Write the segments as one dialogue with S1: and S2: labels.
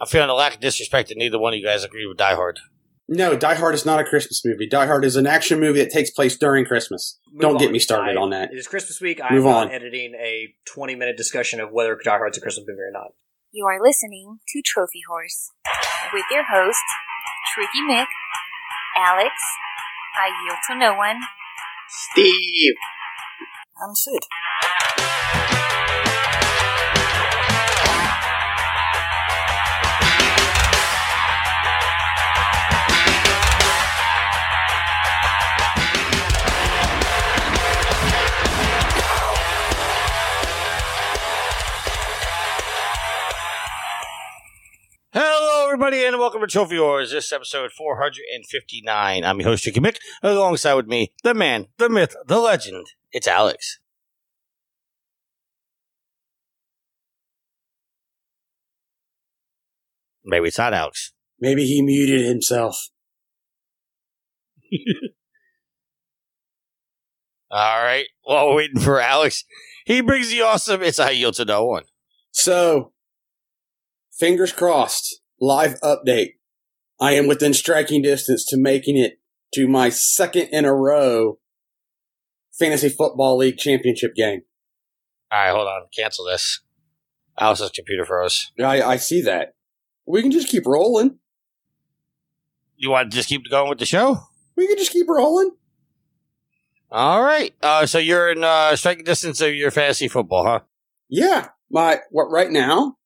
S1: I'm feeling a lack of disrespect that neither one of you guys agree with Die Hard.
S2: No, Die Hard is not a Christmas movie. Die Hard is an action movie that takes place during Christmas.
S3: Move
S2: Don't get me started
S3: I-
S2: on that.
S3: It is Christmas week.
S2: Move
S3: I'm not
S2: on.
S3: editing a 20 minute discussion of whether Die Hard's a Christmas movie or not.
S4: You are listening to Trophy Wars with your host, Tricky Mick, Alex, I Yield to No One,
S3: Steve!
S5: And Sid.
S1: Everybody, and welcome to Trophy Wars. This is episode 459. I'm your host, Tricky Mick. Alongside with me, the man, the myth, the legend. It's Alex. Maybe it's not Alex.
S2: Maybe he muted himself.
S1: All right. While we're waiting for Alex, he brings the awesome. It's a yield to no one.
S2: So, fingers crossed. Live update. I am within striking distance to making it to my second in a row fantasy football league championship game.
S1: All right, hold on. Cancel this. Alex's computer froze.
S2: I, I see that. We can just keep rolling.
S1: You want to just keep going with the show?
S2: We can just keep rolling.
S1: All right. Uh, so you're in uh, striking distance of your fantasy football, huh?
S2: Yeah, my what right now?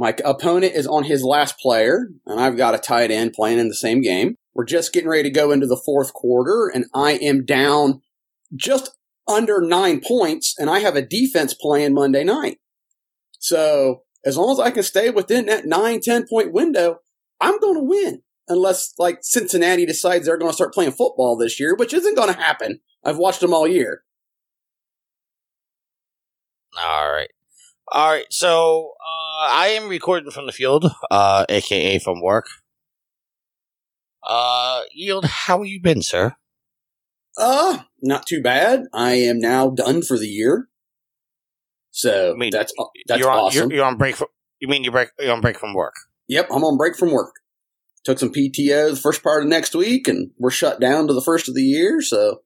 S2: My opponent is on his last player, and I've got a tight end playing in the same game. We're just getting ready to go into the fourth quarter, and I am down just under nine points, and I have a defense playing Monday night. So as long as I can stay within that nine, 10 point window, I'm going to win. Unless like Cincinnati decides they're going to start playing football this year, which isn't going to happen. I've watched them all year.
S1: All right. All right. So uh, I am recording from the field, uh, aka from work. Uh, Yield, how have you been, sir?
S2: Uh, not too bad. I am now done for the year. So
S1: I mean,
S2: that's that's
S1: you're on,
S2: awesome.
S1: You're, you're on break. From, you mean you're break? You're on break from work?
S2: Yep, I'm on break from work. Took some PTO the first part of next week, and we're shut down to the first of the year. So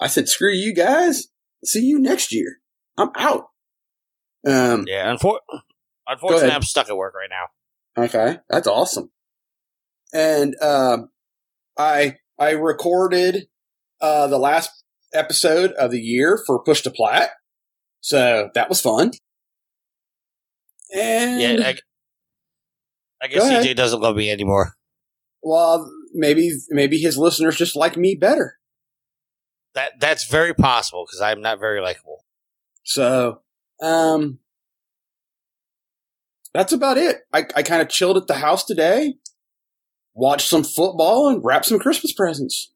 S2: I said, "Screw you guys. See you next year. I'm out." Um.
S1: Yeah. Unfor- unfortunately. I'm stuck at work right now.
S2: Okay, that's awesome. And um, I I recorded uh, the last episode of the year for Push to Plat, so that was fun. And
S1: Yeah. I, I guess CJ doesn't love me anymore.
S2: well, maybe maybe his listeners just like me better.
S1: That that's very possible because I'm not very likable.
S2: So, um, that's about it. I, I kind of chilled at the house today, watched some football, and wrapped some Christmas presents.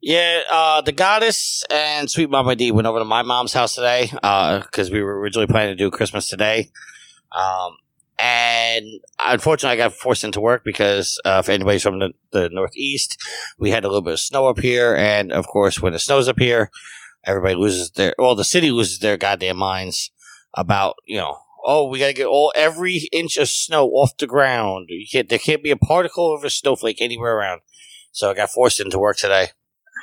S1: Yeah, uh, the goddess and Sweet Mama D went over to my mom's house today because we were originally planning to do Christmas today. Um, and unfortunately, I got forced into work because uh, if anybody's from the, the Northeast, we had a little bit of snow up here. And of course, when it snows up here, everybody loses their, well, the city loses their goddamn minds about, you know, oh, we got to get all every inch of snow off the ground. You can't, there can't be a particle of a snowflake anywhere around. So I got forced into work today.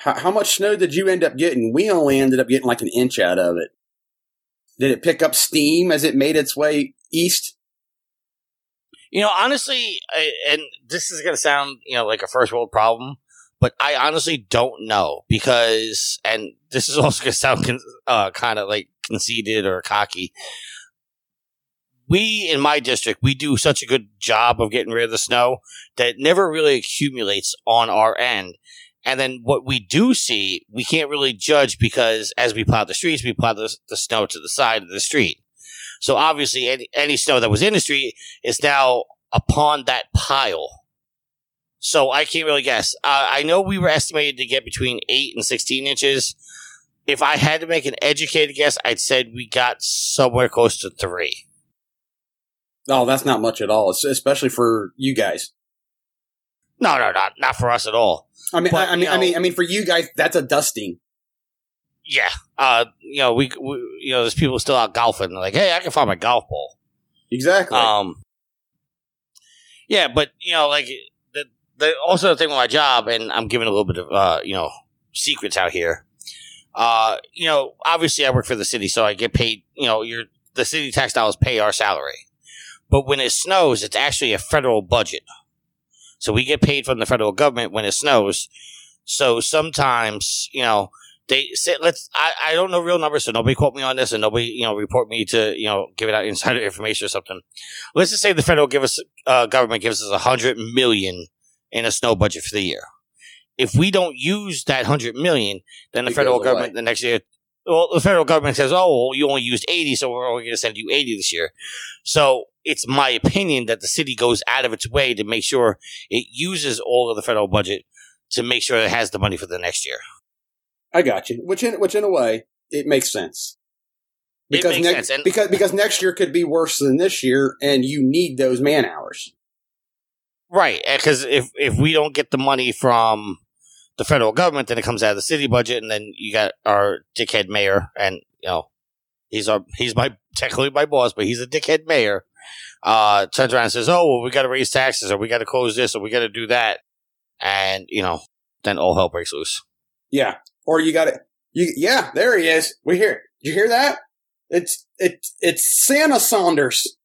S2: How, how much snow did you end up getting? We only ended up getting like an inch out of it. Did it pick up steam as it made its way east?
S1: You know, honestly, I, and this is going to sound, you know, like a first world problem, but I honestly don't know because, and this is also going to sound con- uh, kind of like conceited or cocky. We in my district, we do such a good job of getting rid of the snow that it never really accumulates on our end. And then what we do see, we can't really judge because as we plow the streets, we plow the, the snow to the side of the street. So obviously, any, any snow that was in the street is now upon that pile. So I can't really guess. Uh, I know we were estimated to get between 8 and 16 inches. If I had to make an educated guess, I'd said we got somewhere close to 3.
S2: Oh, that's not much at all, especially for you guys.
S1: No, no, not, not for us at all.
S2: I mean,
S1: But,
S2: I, I mean,
S1: you
S2: I mean, I mean, for you guys, that's a dusting.
S1: Yeah. Uh, you know, we, we, you know, there's people still out golfing. Like, hey, I can find my golf ball.
S2: exactly.
S1: Um, yeah, but you know, like the also the thing with my job, and I'm giving a little bit of uh, you know secrets out here. Uh, you know, obviously I work for the city, so I get paid. You know, your the city tax dollars pay our salary, but when it snows, it's actually a federal budget. So we get paid from the federal government when it snows. So sometimes, you know, they say, let's, I, I don't know real numbers, so nobody quote me on this and nobody, you know, report me to, you know, give it out insider information or something. Let's just say the federal give us, uh, government gives us a hundred million in a snow budget for the year. If we don't use that hundred million, then the
S2: It
S1: federal government
S2: away.
S1: the next year, well, the federal government says, oh, well, you only used 80, so we're only going to send you 80 this year. So it's my opinion that the city goes out of its way to make sure it uses all of the federal budget to make sure it has the money for the next year.
S2: I got you. Which in which in a way it makes sense. Because next
S1: sense,
S2: because because next year could be worse than this year, and you need those man hours.
S1: Right, because if if we don't get the money from the federal government, then it comes out of the city budget, and then you got our dickhead mayor, and you know he's our he's my technically my boss, but he's a dickhead mayor. Uh, turns around and says, "Oh, well, we got to raise taxes, or we got to close this, or we got to do that," and you know, then all hell breaks loose.
S2: Yeah, or you got it. You yeah, there he is. We hear. You hear that? It's it's it's Santa Saunders.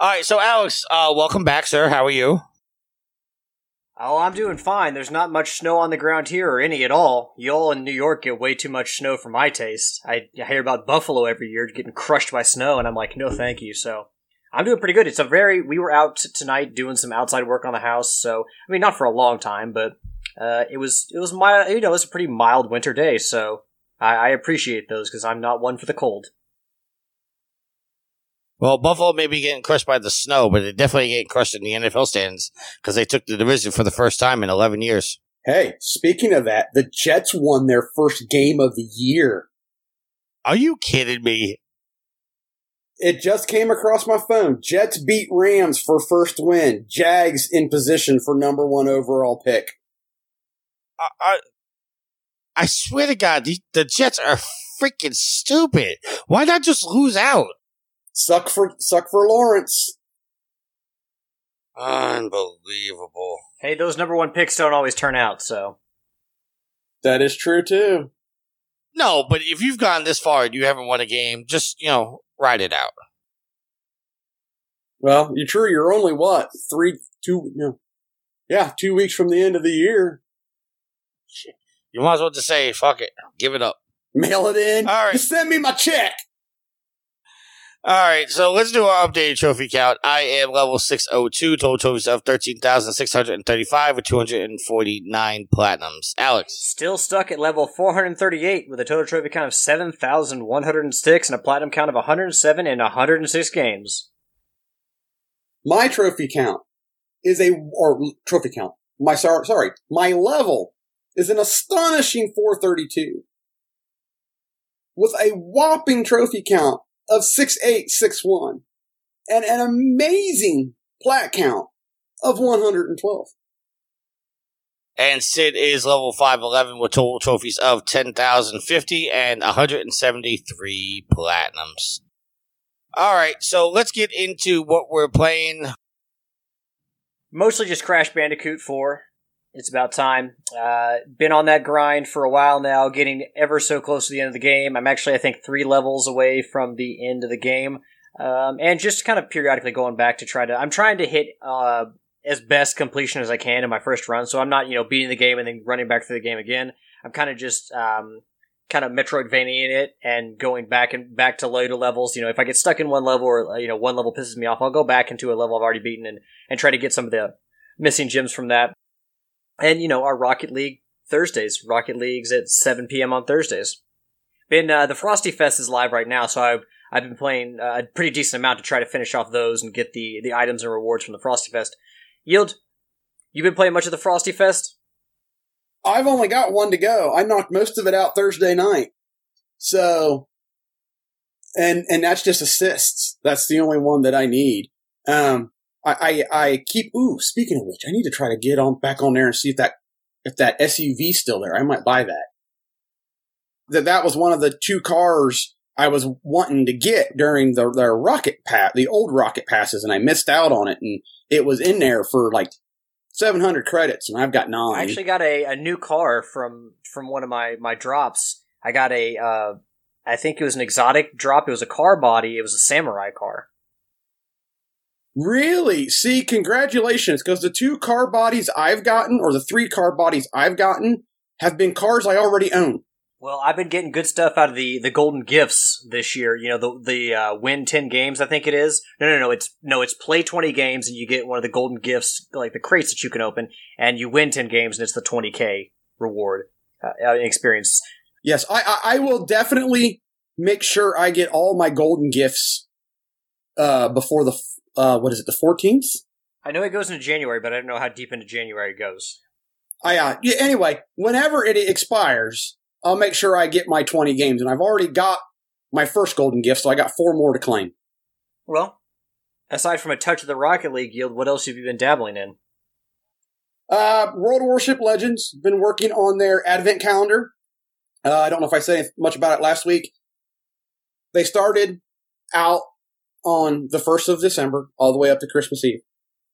S1: All right, so Alex, uh, welcome back, sir. How are you?
S3: Oh, I'm doing fine. There's not much snow on the ground here, or any at all. Y'all in New York get way too much snow for my taste. I, I hear about Buffalo every year getting crushed by snow, and I'm like, no, thank you. So I'm doing pretty good. It's a very. We were out tonight doing some outside work on the house. So I mean, not for a long time, but uh, it was it was mild. You know, it was a pretty mild winter day. So I, I appreciate those because I'm not one for the cold.
S1: Well, Buffalo may be getting crushed by the snow, but they're definitely getting crushed in the NFL stands because they took the division for the first time in 11 years.
S2: Hey, speaking of that, the Jets won their first game of the year.
S1: Are you kidding me?
S2: It just came across my phone. Jets beat Rams for first win. Jags in position for number one overall pick.
S1: I, I, I swear to God, the, the Jets are freaking stupid. Why not just lose out?
S2: Suck for suck for Lawrence.
S1: Unbelievable.
S3: Hey, those number one picks don't always turn out. So
S2: That is true too.
S1: No, but if you've gone this far and you haven't won a game, just, you know, ride it out.
S2: Well, you're true. You're only what three, two, no, yeah, two weeks from the end of the year.
S1: You might as well just say, fuck it, give it up.
S2: Mail it in.
S1: All right.
S2: Just send me my check.
S1: All right, so let's do our updated trophy count. I am level 602, total trophies of 13,635 with 249 platinums. Alex.
S3: Still stuck at level 438 with a total trophy count of 7,106 and a platinum count of 107 in 106 games.
S2: My trophy count is a or trophy count. My sorry, sorry, my level is an astonishing 432 with a whopping trophy count of 6861 and an amazing plat count of 112.
S1: And Sid is level 511 with total trophies of 10,050 and 173 platinums. All right, so let's get into what we're playing.
S3: Mostly just Crash Bandicoot 4. It's about time. Uh, been on that grind for a while now, getting ever so close to the end of the game. I'm actually, I think, three levels away from the end of the game. Um, and just kind of periodically going back to try to. I'm trying to hit uh, as best completion as I can in my first run, so I'm not, you know, beating the game and then running back through the game again. I'm kind of just um, kind of Metroidvania in it and going back and back to later levels. You know, if I get stuck in one level or you know one level pisses me off, I'll go back into a level I've already beaten and and try to get some of the missing gems from that. And you know, our Rocket League Thursdays, Rocket Leagues at 7 p.m. on Thursdays. Been uh, the Frosty Fest is live right now, so I've I've been playing a pretty decent amount to try to finish off those and get the the items and rewards from the Frosty Fest. Yield, you've been playing much of the Frosty Fest?
S2: I've only got one to go. I knocked most of it out Thursday night. So, and, and that's just assists. That's the only one that I need. Um, I, I, I keep, ooh, speaking of which, I need to try to get on back on there and see if that, if that SUV's still there. I might buy that. That, that was one of the two cars I was wanting to get during the, their rocket pass, the old rocket passes, and I missed out on it. And it was in there for like 700 credits, and I've got nine.
S3: I actually got a, a new car from from one of my my drops. I got a uh, I think it was an exotic drop. It was a car body. It was a samurai car.
S2: Really? See, congratulations, because the two car bodies I've gotten, or the three car bodies I've gotten, have been cars I already own.
S3: Well, I've been getting good stuff out of the, the golden gifts this year. You know, the the uh, win ten games, I think it is. No, no, no. It's no, it's play twenty games and you get one of the golden gifts, like the crates that you can open, and you win ten games and it's the twenty k reward uh, uh experience.
S2: Yes, I, I I will definitely make sure I get all my golden gifts uh, before the uh, what is it, the fourteenth?
S3: I know it goes into January, but I don't know how deep into January it goes.
S2: I uh, yeah, anyway, whenever it expires, I'll make sure I get my twenty games, and I've already got my first golden gift, so I got four more to claim.
S3: Well, aside from a touch of the Rocket League guild, what else have you been dabbling in?
S2: Uh, World of Warship Legends. Been working on their advent calendar. Uh, I don't know if I said much about it last week. They started out on the 1st of December all the way up to Christmas Eve.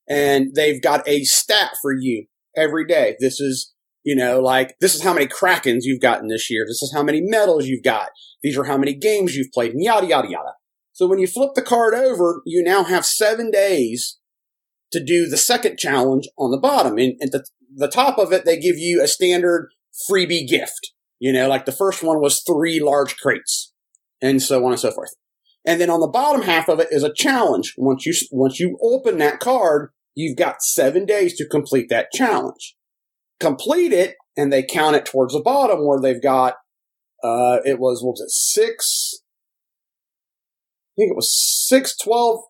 S2: And they've got a stat for you every day. This is, you know, like, this is how many Krakens you've gotten this year. This is how many medals you've got. These are how many games you've played, and yada, yada, yada. So when you flip the card over, you now have seven days to do the second challenge on the bottom. And at the, the top of it, they give you a standard freebie gift. You know, like the first one was three large crates and so on and so forth. And then on the bottom half of it is a challenge. Once you, once you open that card, you've got seven days to complete that challenge. Complete it, and they count it towards the bottom where they've got, uh, it was, what was it, six? I think it was 6, 12,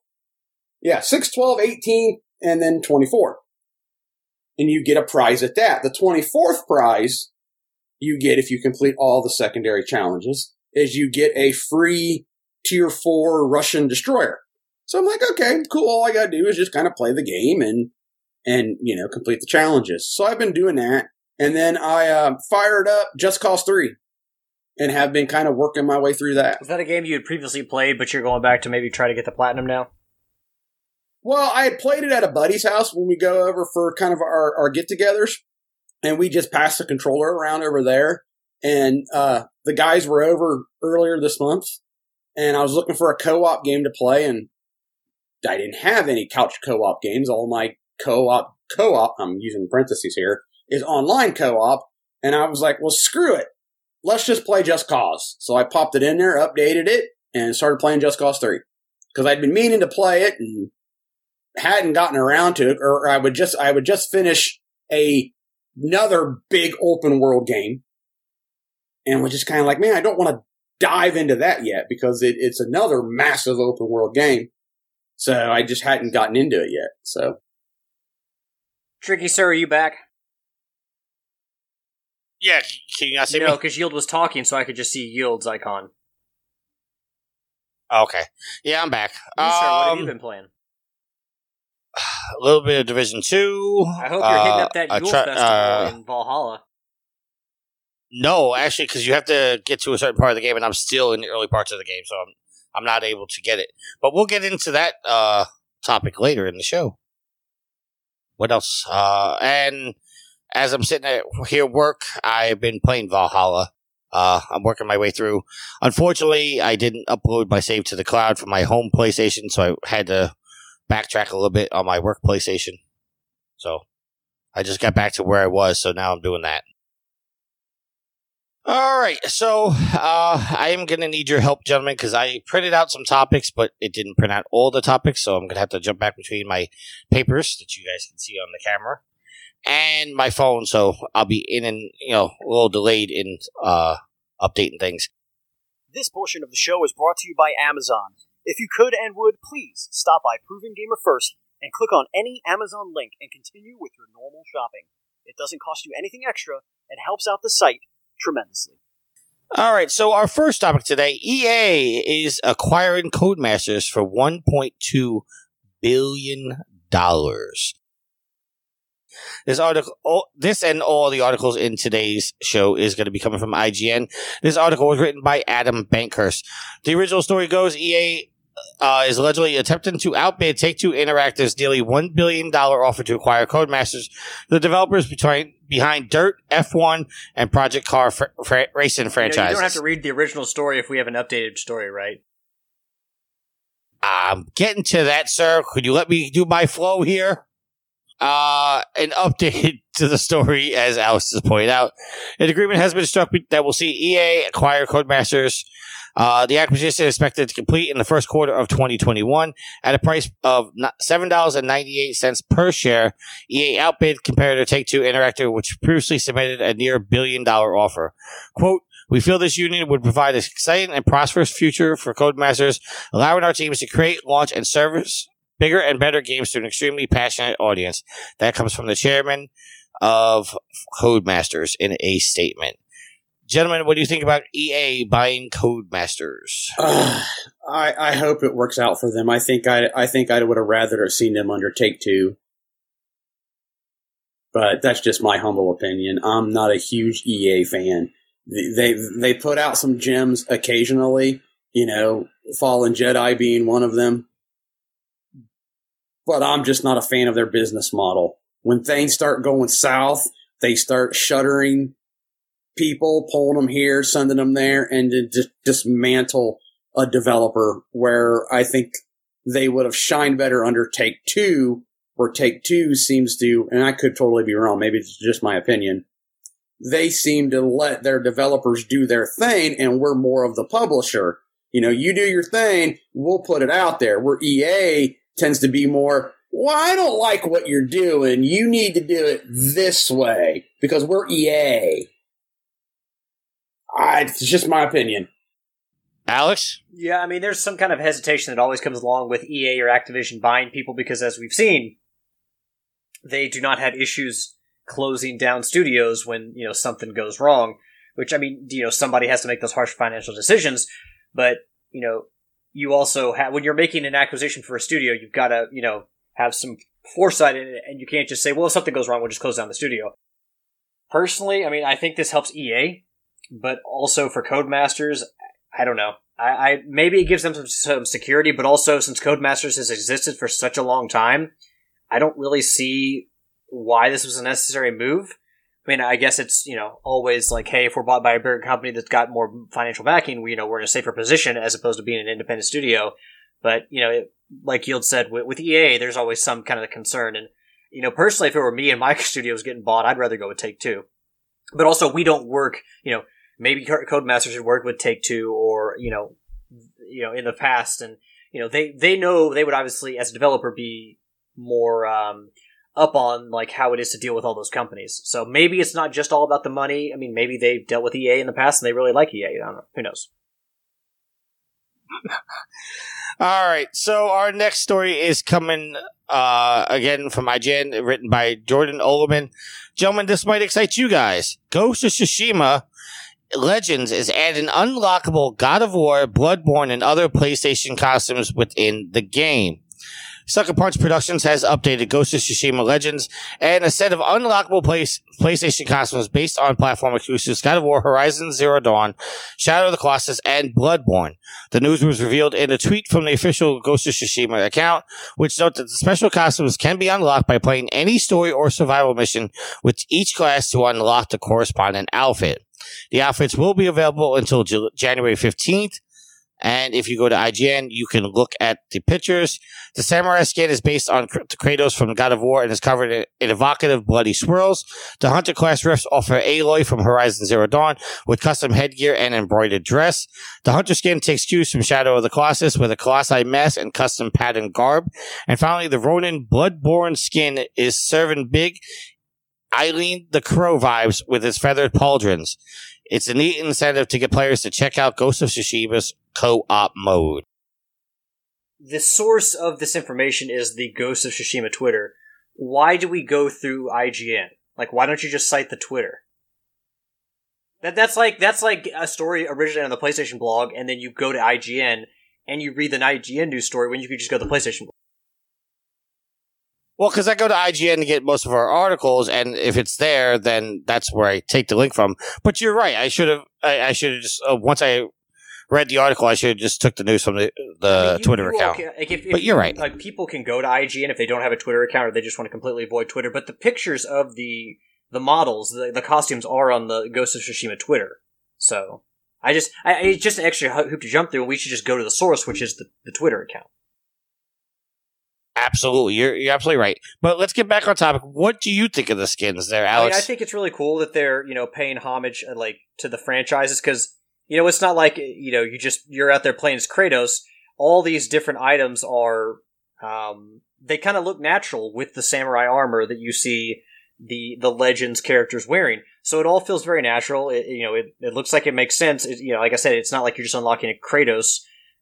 S2: yeah, 6, 12, 18, and then 24. And you get a prize at that. The 24th prize you get if you complete all the secondary challenges is you get a free tier four Russian destroyer. So I'm like, okay, cool. All I gotta do is just kind of play the game and, and, you know, complete the challenges. So I've been doing that. And then I, uh, fired up Just Cause 3 and have been kind of working my way through that.
S3: Is that a game you had previously played, but you're going back to maybe try to get the platinum now?
S2: Well, I had played it at a buddy's house when we go over for kind of our, our get togethers, and we just passed the controller around over there. And uh, the guys were over earlier this month, and I was looking for a co-op game to play, and I didn't have any couch co-op games. All my co-op co-op, I'm using parentheses here, is online co-op, and I was like, well, screw it, let's just play Just Cause. So I popped it in there, updated it, and started playing Just Cause Three because I'd been meaning to play it and hadn't gotten around to it, or I would just I would just finish a another big open world game, and was just kind of like, man, I don't want to dive into that yet because it, it's another massive open world game. So I just hadn't gotten into it yet. So,
S3: Tricky sir, are you back?
S1: Yeah, can you not see
S3: no,
S1: me?
S3: because Yield was talking, so I could just see Yield's icon.
S1: Okay, yeah, I'm back.
S3: You, sir, what have
S1: Um,
S3: you been playing?
S1: a little bit of Division Two.
S3: I hope you're hitting up that
S1: I
S3: Yule
S1: try-
S3: Festival
S1: uh,
S3: in Valhalla.
S1: No, actually, because you have to get to a certain part of the game, and I'm still in the early parts of the game, so I'm I'm not able to get it. But we'll get into that uh, topic later in the show. What else? Uh, and as I'm sitting at here work, I've been playing Valhalla. Uh, I'm working my way through. Unfortunately, I didn't upload my save to the cloud for my home PlayStation, so I had to backtrack a little bit on my work PlayStation. So I just got back to where I was, so now I'm doing that. All right, so uh, I am going to need your help, gentlemen, because I printed out some topics, but it didn't print out all the topics, so I'm going to have to jump back between my papers that you guys can see on the camera and my phone, so I'll be in and you know a little delayed in uh, updating things.
S6: This portion of the show is brought to you by Amazon. If you could and would, please stop by Proven Gamer first and click on any Amazon link and continue with your normal shopping. It doesn't cost you anything extra and helps out the site tremendously.
S1: All right, so our first topic today EA is acquiring Codemasters for $1.2 billion. This article, this and all the articles in today's show is going to be coming from IGN. This article was written by Adam Bankhurst. The original story goes EA uh, is allegedly attempting to outbid Take Two Interactive's nearly $1 billion offer to acquire Codemasters, the developers behind, behind Dirt, F1, and Project Car fr- racing
S3: You, know, you don't have to read the original story if we have an updated story, right?
S1: I'm getting to that, sir. Could you let me do my flow here? Uh, an update to the story, as Alex has pointed out. An agreement has been struck that will see EA acquire Codemasters. Uh, the acquisition is expected to complete in the first quarter of 2021 at a price of $7.98 per share. EA outbid competitor Take-Two Interactive, which previously submitted a near billion dollar offer. Quote, we feel this union would provide an exciting and prosperous future for Codemasters, allowing our teams to create, launch, and service bigger and better games to an extremely passionate audience. That comes from the chairman of Codemasters in a statement. Gentlemen, what do you think about EA buying Codemasters?
S2: Uh, I I hope it works out for them. I think I I think I would have rather have seen them under Take Two, but that's just my humble opinion. I'm not a huge EA fan. They they, they put out some gems occasionally, you know, Fallen Jedi being one of them, but I'm just not a fan of their business model. When things start going south, they start shuttering people, pulling them here, sending them there, and to just dismantle a developer where I think they would have shined better under Take Two, where Take Two seems to, and I could totally be wrong, maybe it's just my opinion, they seem to let their developers do their thing and we're more of the publisher. You know, you do your thing, we'll put it out there. Where EA tends to be more, well, I don't like what you're doing. You need to do it this way because we're EA. I, it's just my opinion.
S1: Alex?
S3: Yeah, I mean, there's some kind of hesitation that always comes along with EA or Activision buying people because, as we've seen, they do not have issues closing down studios when you know something goes wrong. Which I mean, you know, somebody has to make those harsh financial decisions, but you know, you also have when you're making an acquisition for a studio, you've got to you know have some foresight in it, and you can't just say, well, if something goes wrong, we'll just close down the studio. Personally, I mean, I think this helps EA, but also for Codemasters, I don't know. I, I maybe it gives them some, some security, but also since Codemasters has existed for such a long time, I don't really see why this was a necessary move. I mean, I guess it's you know always like, hey, if we're bought by a bigger company that's got more financial backing, we you know we're in a safer position as opposed to being an independent studio. But you know, it, like Yield said, with, with EA, there's always some kind of concern. And you know, personally, if it were me and my studio was getting bought, I'd rather go with Take Two. But also, we don't work. You know, maybe Codemasters should work with Take Two, or you know, you know, in the past, and you know, they they know they would obviously, as a developer, be more um, up on like how it is to deal with all those companies. So maybe it's not just all about the money. I mean, maybe they've dealt with EA in the past and they really like EA. I don't know. Who knows?
S1: All right. So our next story is coming uh, again from IGN, written by Jordan Oloman. Gentlemen, this might excite you guys. Ghost of Tsushima Legends is adding unlockable God of War, Bloodborne, and other PlayStation costumes within the game. Sucker Punch Productions has updated Ghost of Tsushima Legends and a set of unlockable place, PlayStation costumes based on platform exclusives God of War, Horizon Zero Dawn, Shadow of the Colossus, and Bloodborne. The news was revealed in a tweet from the official Ghost of Tsushima account, which notes that the special costumes can be unlocked by playing any story or survival mission with each class to unlock the corresponding outfit. The outfits will be available until January 15th. And if you go to IGN, you can look at the pictures. The samurai skin is based on Kr- Kratos from God of War and is covered in, evocative bloody swirls. The Hunter class riffs offer Aloy from Horizon Zero Dawn with custom headgear and embroidered dress. The Hunter skin takes cues from Shadow of the Colossus with a Colossi mask and custom patterned garb. And finally, the Ronin Bloodborne skin is serving big Eileen the Crow vibes with his feathered pauldrons. It's a neat incentive to get players to check out Ghost of Tsushima's co-op mode.
S3: The source of this information is the Ghost of Tsushima Twitter. Why do we go through IGN? Like, why don't you just cite the Twitter? That that's like that's like a story originated on the PlayStation blog, and then you go to IGN and you read the IGN news story when you could just go to the PlayStation blog.
S1: Well, because I go to IGN to get most of our articles, and if it's there, then that's where I take the link from. But you're right. I should have. I, I should have just uh, once I read the article, I should have just took the news from the the
S3: I mean, you-
S1: Twitter
S3: you
S1: account.
S3: can- like, if- if
S1: But you're right.
S3: Like people can go to IGN if they don't have a Twitter account or they just want to completely avoid Twitter. But the pictures of the the models, the, the costumes are on the Ghost of Tsushima Twitter. So I just, I, I- it's just an extra hoop to jump through. We should just go to the source, which is the, the Twitter account.
S1: Absolutely, you're you're absolutely right. But let's get back on topic. What do you think of the skins there,
S3: I
S1: Alex?
S3: mean, I think it's really cool that they're you know paying homage uh, like to the franchises because you know it's not like you know you just you're out there playing as Kratos. All these different items are um, they kind of look natural with the samurai armor that you see the the legends characters wearing. So it all feels very natural. It, you know, it, it looks like it makes sense. It, you know, like I said, it's not like you're just unlocking a Kratos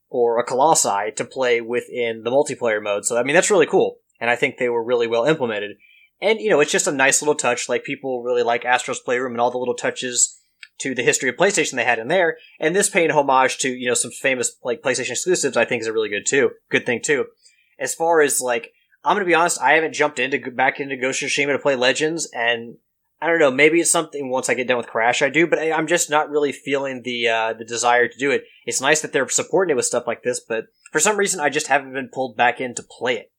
S3: or a Colossi to play within the multiplayer mode. So I mean, that's really cool, and I think they were really well implemented. And you know, it's just a nice little touch. Like people really like Astro's Playroom and all the little touches to the history of PlayStation they had in there. And this paying homage to you know some famous like PlayStation exclusives, I think is a really good too. Good thing too. As far as like, I'm gonna be honest, I haven't jumped into back into Ghost of Tsushima to play Legends, and I don't know. Maybe it's something once I get done with Crash, I do. But I, I'm just not really feeling the uh, the desire to do it. It's nice that they're supporting it with stuff like this, but for some reason, I just haven't been pulled back in to play it.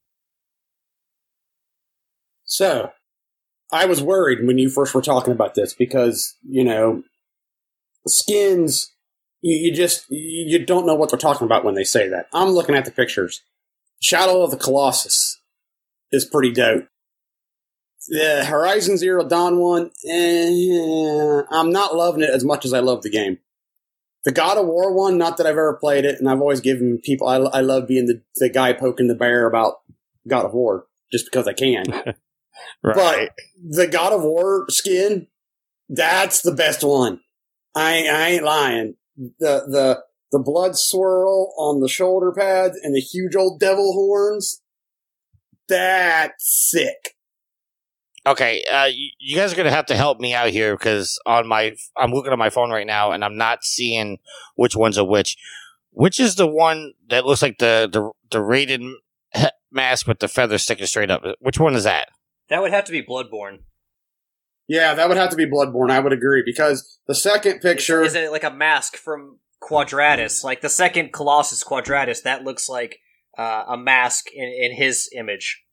S2: So, I was worried when you first were talking about this because, you know, skins, you, you just, you don't know what they're talking about when they say that. I'm looking at the pictures. Shadow of the Colossus is pretty dope. The Horizon Zero Dawn one, eh, I'm not loving it as much as I love the game. The God of War one, not that I've ever played it, and I've always given people, I, I love being the, the guy poking the bear about God of War, just because I can. But the God of War skin, that's the best one. I, I ain't lying. The the the blood swirl on the shoulder pads and the huge old devil horns. That's sick.
S1: Okay, uh, you, you guys are gonna have to help me out here because on my I'm looking at my phone right now and I'm not seeing which ones a which. Which is the one that looks like the the the rated he- mask with the feather sticking straight up? Which one is that?
S3: That would have to be Bloodborne.
S2: Yeah, that would have to be Bloodborne. I would agree because the second picture.
S3: Is, is it like a mask from Quadratus? Like the second Colossus Quadratus, that looks like uh, a mask in, in his image.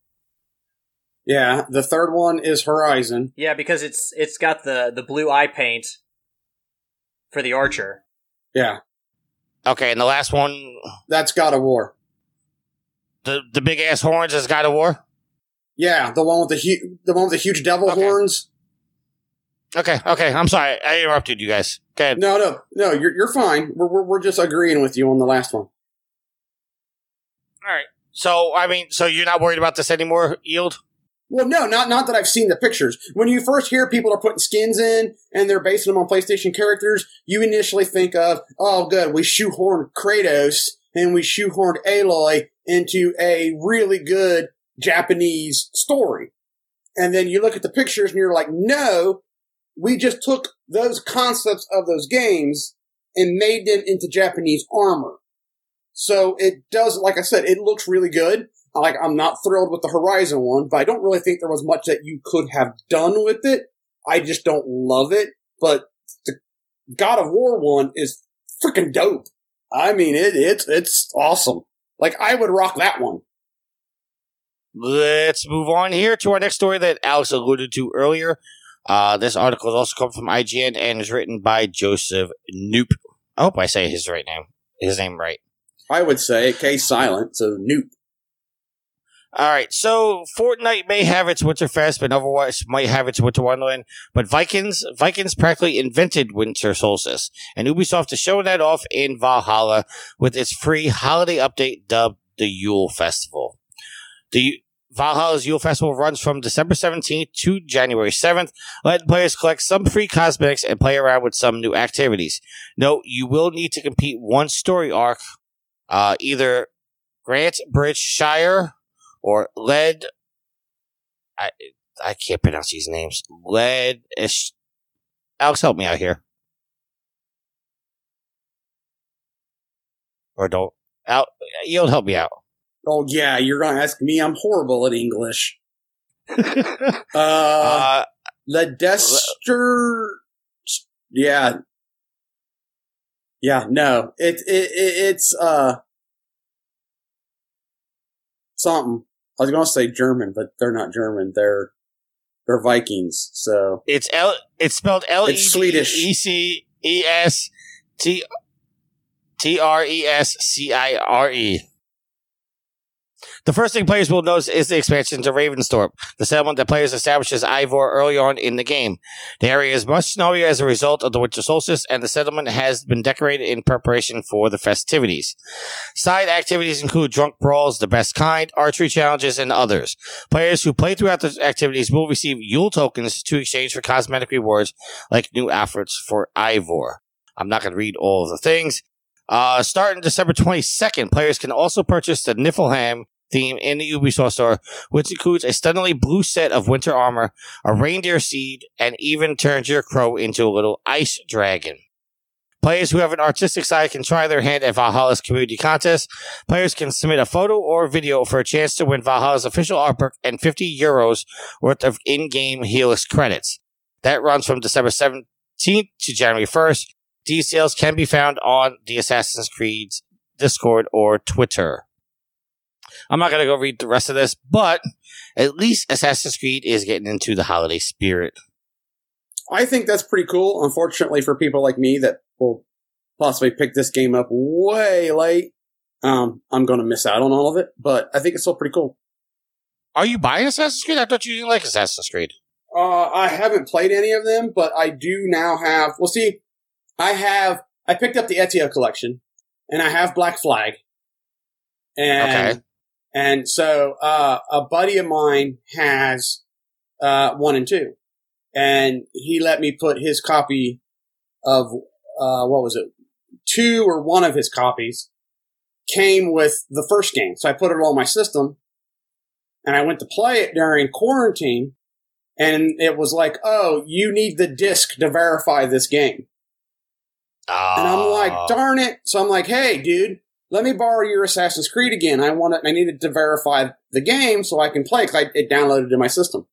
S2: yeah, the third one is Horizon.
S3: Yeah, because it's it's got the the blue eye paint for the archer.
S2: Yeah,
S1: Okay, and the last one,
S2: that's God of War.
S1: the the big ass horns is God of War.
S2: Yeah, the one with the hu- the one with the huge devil
S1: Okay.
S2: horns.
S1: Okay, okay, I'm sorry, I interrupted you guys. Okay.
S2: No, no, no. You're you're fine. We're we're, we're just agreeing with you on the last one.
S1: All right. So I mean, so you're not worried about this anymore, Yield?
S2: Well, no, not not that I've seen the pictures. When you first hear people are putting skins in and they're basing them on PlayStation characters, you initially think of, oh, good, we shoehorned Kratos and we shoehorned Aloy into a really good Japanese story. And then you look at the pictures and you're like, no, we just took those concepts of those games and made them into Japanese armor. So it does, like I said, it looks really good. Like I'm not thrilled with the Horizon one, but I don't really think there was much that you could have done with it. I just don't love it. But the God of War one is freaking dope. I mean, it it's it's awesome. Like I would rock that one.
S1: Let's move on here to our next story that Alex alluded to earlier. Uh, this article has also come from IGN and is written by Joseph Knoop. I hope I say his right name, his name right.
S2: I would say case silent, so nope.
S1: All right, so Fortnite may have its Winterfest, but Overwatch might have its Winter Wonderland, but Vikings Vikings practically invented Winter Solstice, and Ubisoft is showing that off in Valhalla with its free holiday update dubbed the Yule Festival. The Valhalla's Yule Festival runs from December 17th to January 7th, letting players collect some free cosmetics and play around with some new activities. Note, you will need to complete one story arc, uh, either Grant Bridge Shire or Led. I I can't pronounce these names. Led. Alex, help me out here. Or don't. You'll help me out.
S2: Oh yeah, you're gonna ask me. I'm horrible at English. Uh,
S1: uh,
S2: Ledester. Yeah. Yeah, no. It, it, it it's uh something. I was going to say German, but they're not German. They're they're Vikings. So
S1: it's L. It's spelled L E
S2: It's Swedish.
S1: E C E S T T R E S C I R E. The first thing players will notice is the expansion to Ravensthorpe, the settlement that players established as Eivor early on in the game. The area is much snowier as a result of the winter solstice, and the settlement has been decorated in preparation for the festivities. Side activities include drunk brawls, the best kind, archery challenges, and others. Players who play throughout the activities will receive Yule tokens to exchange for cosmetic rewards like new outfits for Eivor. I'm not going to read all of the things. Uh, starting December 22nd, players can also purchase the Niflheim theme in the Ubisoft store, which includes a stunningly blue set of winter armor, a reindeer seed, and even turns your crow into a little ice dragon. Players who have an artistic side can try their hand at Valhalla's community contest. Players can submit a photo or video for a chance to win Valhalla's official artwork and 50 euros worth of in-game Helix credits. That runs from December 17th to January 1st. Details can be found on the Assassin's Creed's Discord or Twitter. I'm not going to go read the rest of this, but at least Assassin's Creed is getting into the holiday spirit.
S2: I think that's pretty cool. Unfortunately, for people like me that will possibly pick this game up way late, um, I'm going to miss out on all of it. But I think it's still pretty cool.
S1: Are you buying Assassin's Creed? I thought you didn't like Assassin's Creed.
S2: Uh, I haven't played any of them, but I do now have. Well, see, I have. I picked up the Ezio collection, and I have Black Flag, and
S1: Okay.
S2: And so uh, a buddy of mine has uh, one and two, and he let me put his copy of uh, what was it, two or one of his copies came with the first game, so I put it on my system, and I went to play it during quarantine and it was like, "Oh, you need the disc to verify this game." And I'm like,
S1: Oh.
S2: "Darn it!" So I'm like, "Hey, dude, let me borrow your Assassin's Creed again. I want it. I needed to verify the game so I can play because it downloaded to my system."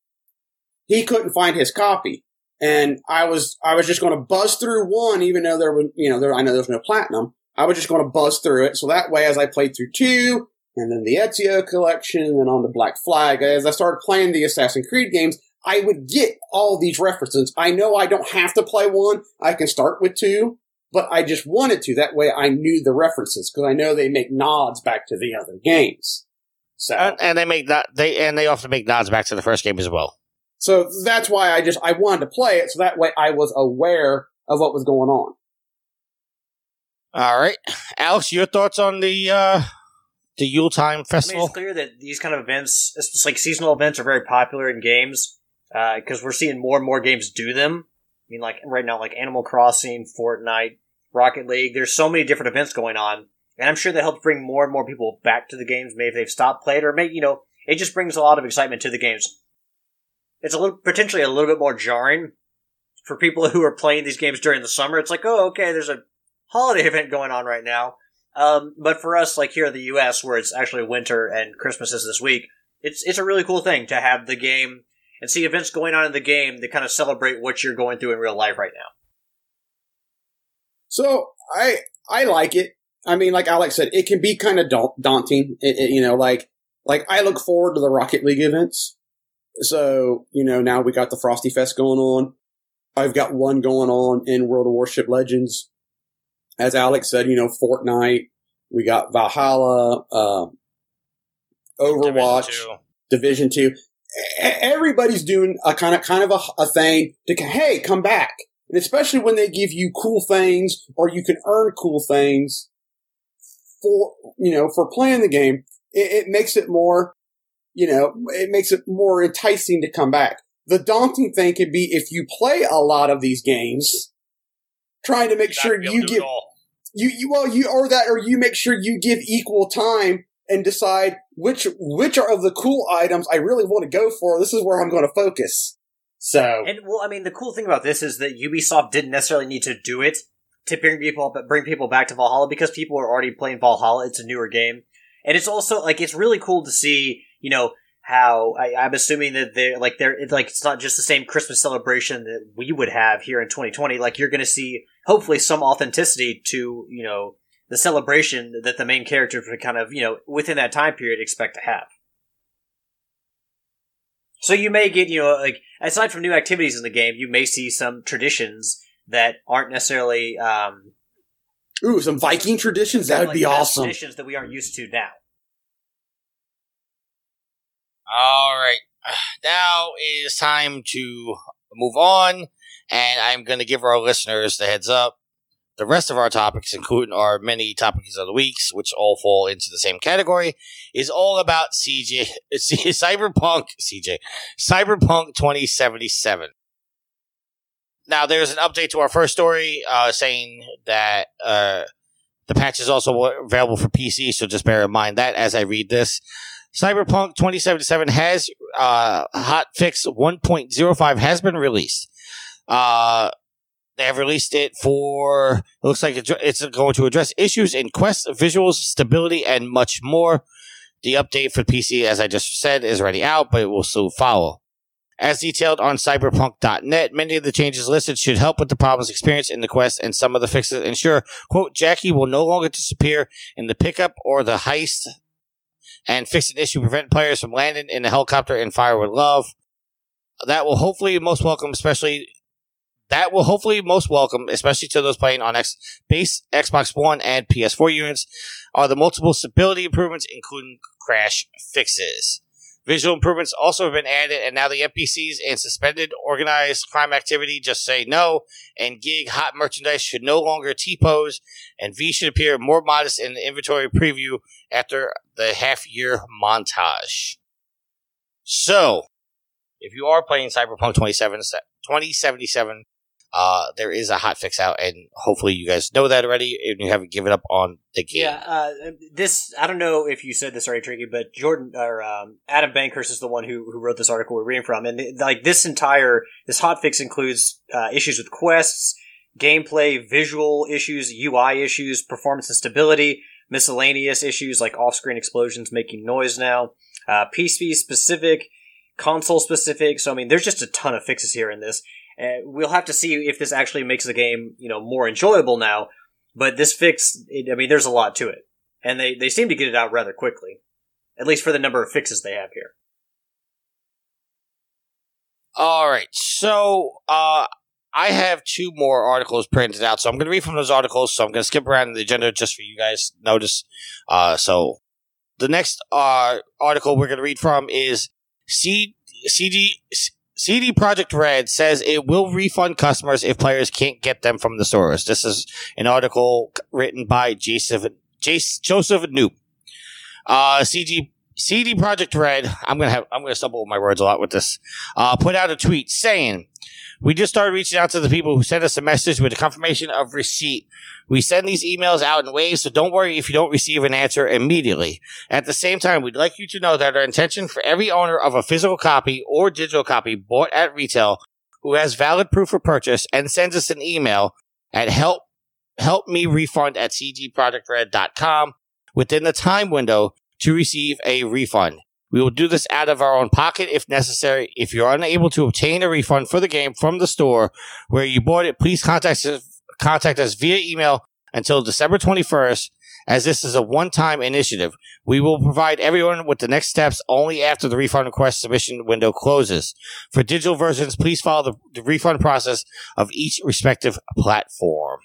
S2: He couldn't find his copy, and I was I was just going to buzz through one, even though there was you know there I know there's no platinum. I was just going to buzz through it, so that way, as I played through two, and then the Ezio collection, and on the Black Flag, as I started playing the Assassin's Creed games, I would get all these references. I know I don't have to play one. I can start with two, but I just wanted to. That way I knew the references because I know they make nods back to the other games. So,
S1: and, and they make that they and they often make nods back to the first game as well.
S2: so that's why I just, I wanted to play it. So that way I was aware of what was going on.
S1: All right, Alex, your thoughts on the uh the Yuletime
S3: I mean,
S1: festival?
S3: it's clear that these kind of events, it's like seasonal events, are very popular in games because we're seeing more and more games do them. I mean, like right now, like Animal Crossing, Fortnite, Rocket League. There's so many different events going on, and I'm sure that helps bring more and more people back to the games. Maybe they've stopped playing, or maybe you know, it just brings a lot of excitement to the games. It's a little potentially a little bit more jarring for people who are playing these games during the summer. It's like, oh, okay, there's a holiday event going on right now. Um, but for us, like here in the U.S., where it's actually winter and Christmas is this week, it's it's a really cool thing to have the game and see events going on in the game that kind of celebrate what you're going through in real life right now.
S2: So I, I like it. I mean, like Alex said, it can be kind of da- daunting. It, it- you know, like, like I look forward to the Rocket League events. So, you know, now we got the Frosty Fest going on. I've got one going on in World of Warship Legends. As Alex said, you know, Fortnite. We got Valhalla, uh, Overwatch, Division Two. E- Everybody's doing a kind of kind of a, a thing to hey come back, and especially when they give you cool things or you can earn cool things for you know for playing the game. It, it makes it more you know it makes it more enticing to come back. The daunting thing could be if you play a lot of these games, trying to make sure you give you, you well you or that or you make sure you give equal time and decide which which are of the cool items I really want to go for. This is where I'm going to focus. So
S3: And well, I mean, the cool thing about this is that Ubisoft didn't necessarily need to do it to bring people bring people back to Valhalla because people are already playing Valhalla. It's a newer game, and it's also like it's really cool to see you know how I, I'm assuming that they're like they're like it's not just the same Christmas celebration that we would have here in 2020. Like you're going to see hopefully some authenticity to you know the celebration that the main character would kind of you know within that time period expect to have. So you may get you know like aside from new activities in the game, you may see some traditions that aren't necessarily um,
S2: Ooh, some Viking traditions. That would
S3: like
S2: be
S3: past
S2: awesome.
S3: Traditions that we aren't used to now.
S1: All right. Now it is time to move on, and I'm going to give our listeners the heads up. The rest of our topics, including our many topics of the weeks, which all fall into the same category, is all about CJ, Cyberpunk, CJ, Cyberpunk 2077. Now, there's an update to our first story uh, saying that uh, the patch is also available for PC, so just bear in mind that as I read this. Cyberpunk 2077 has uh, hotfix 1.05 has been released. Uh, they have released it for it looks like it's going to address issues in quest visuals, stability, and much more. The update for PC, as I just said, is already out, but it will soon follow. As detailed on cyberpunk.net, many of the changes listed should help with the problems experienced in the quest, and some of the fixes ensure, quote, Jackie will no longer disappear in the pickup or the heist and fix an issue prevent players from landing in a helicopter and fire with love. That will hopefully most welcome, especially that will hopefully most welcome, especially to those playing on X base Xbox One and PS4 units, are the multiple stability improvements, including crash fixes. Visual improvements also have been added, and now the NPCs and suspended organized crime activity just say no, and gig hot merchandise should no longer T pose, and V should appear more modest in the inventory preview after the half year montage. So, if you are playing Cyberpunk 2077, uh, there is a hot fix out, and hopefully you guys know that already, and you haven't given up on the game.
S3: Yeah, uh, this I don't know if you said this already, Tricky, but Jordan or um, Adam Bankhurst is the one who who wrote this article we're reading from, and like this entire this hot fix includes uh, issues with quests, gameplay, visual issues, UI issues, performance and stability, miscellaneous issues like off-screen explosions making noise now, uh, PC specific, console specific. So I mean, there's just a ton of fixes here in this. Uh, we'll have to see if this actually makes the game, you know, more enjoyable now. But this fix, it, I mean, there's a lot to it, and they they seem to get it out rather quickly, at least for the number of fixes they have here.
S1: All right, so uh, I have two more articles printed out, so I'm going to read from those articles. So I'm going to skip around the agenda just for you guys notice. Uh, so the next uh, article we're going to read from is C- CD. CD Projekt Red says it will refund customers if players can't get them from the stores. This is an article written by Joseph, Joseph Knoop. Uh, CG, CD Projekt Red, I'm gonna have, I'm gonna stumble with my words a lot with this, uh, put out a tweet saying, we just started reaching out to the people who sent us a message with a confirmation of receipt. We send these emails out in waves, so don't worry if you don't receive an answer immediately. At the same time, we'd like you to know that our intention for every owner of a physical copy or digital copy bought at retail who has valid proof of purchase and sends us an email at help help me refund at cgprojectred.com within the time window to receive a refund. We will do this out of our own pocket if necessary. If you're unable to obtain a refund for the game from the store where you bought it, please contact us, contact us via email until December 21st, as this is a one-time initiative. We will provide everyone with the next steps only after the refund request submission window closes. For digital versions, please follow the, the refund process of each respective platform.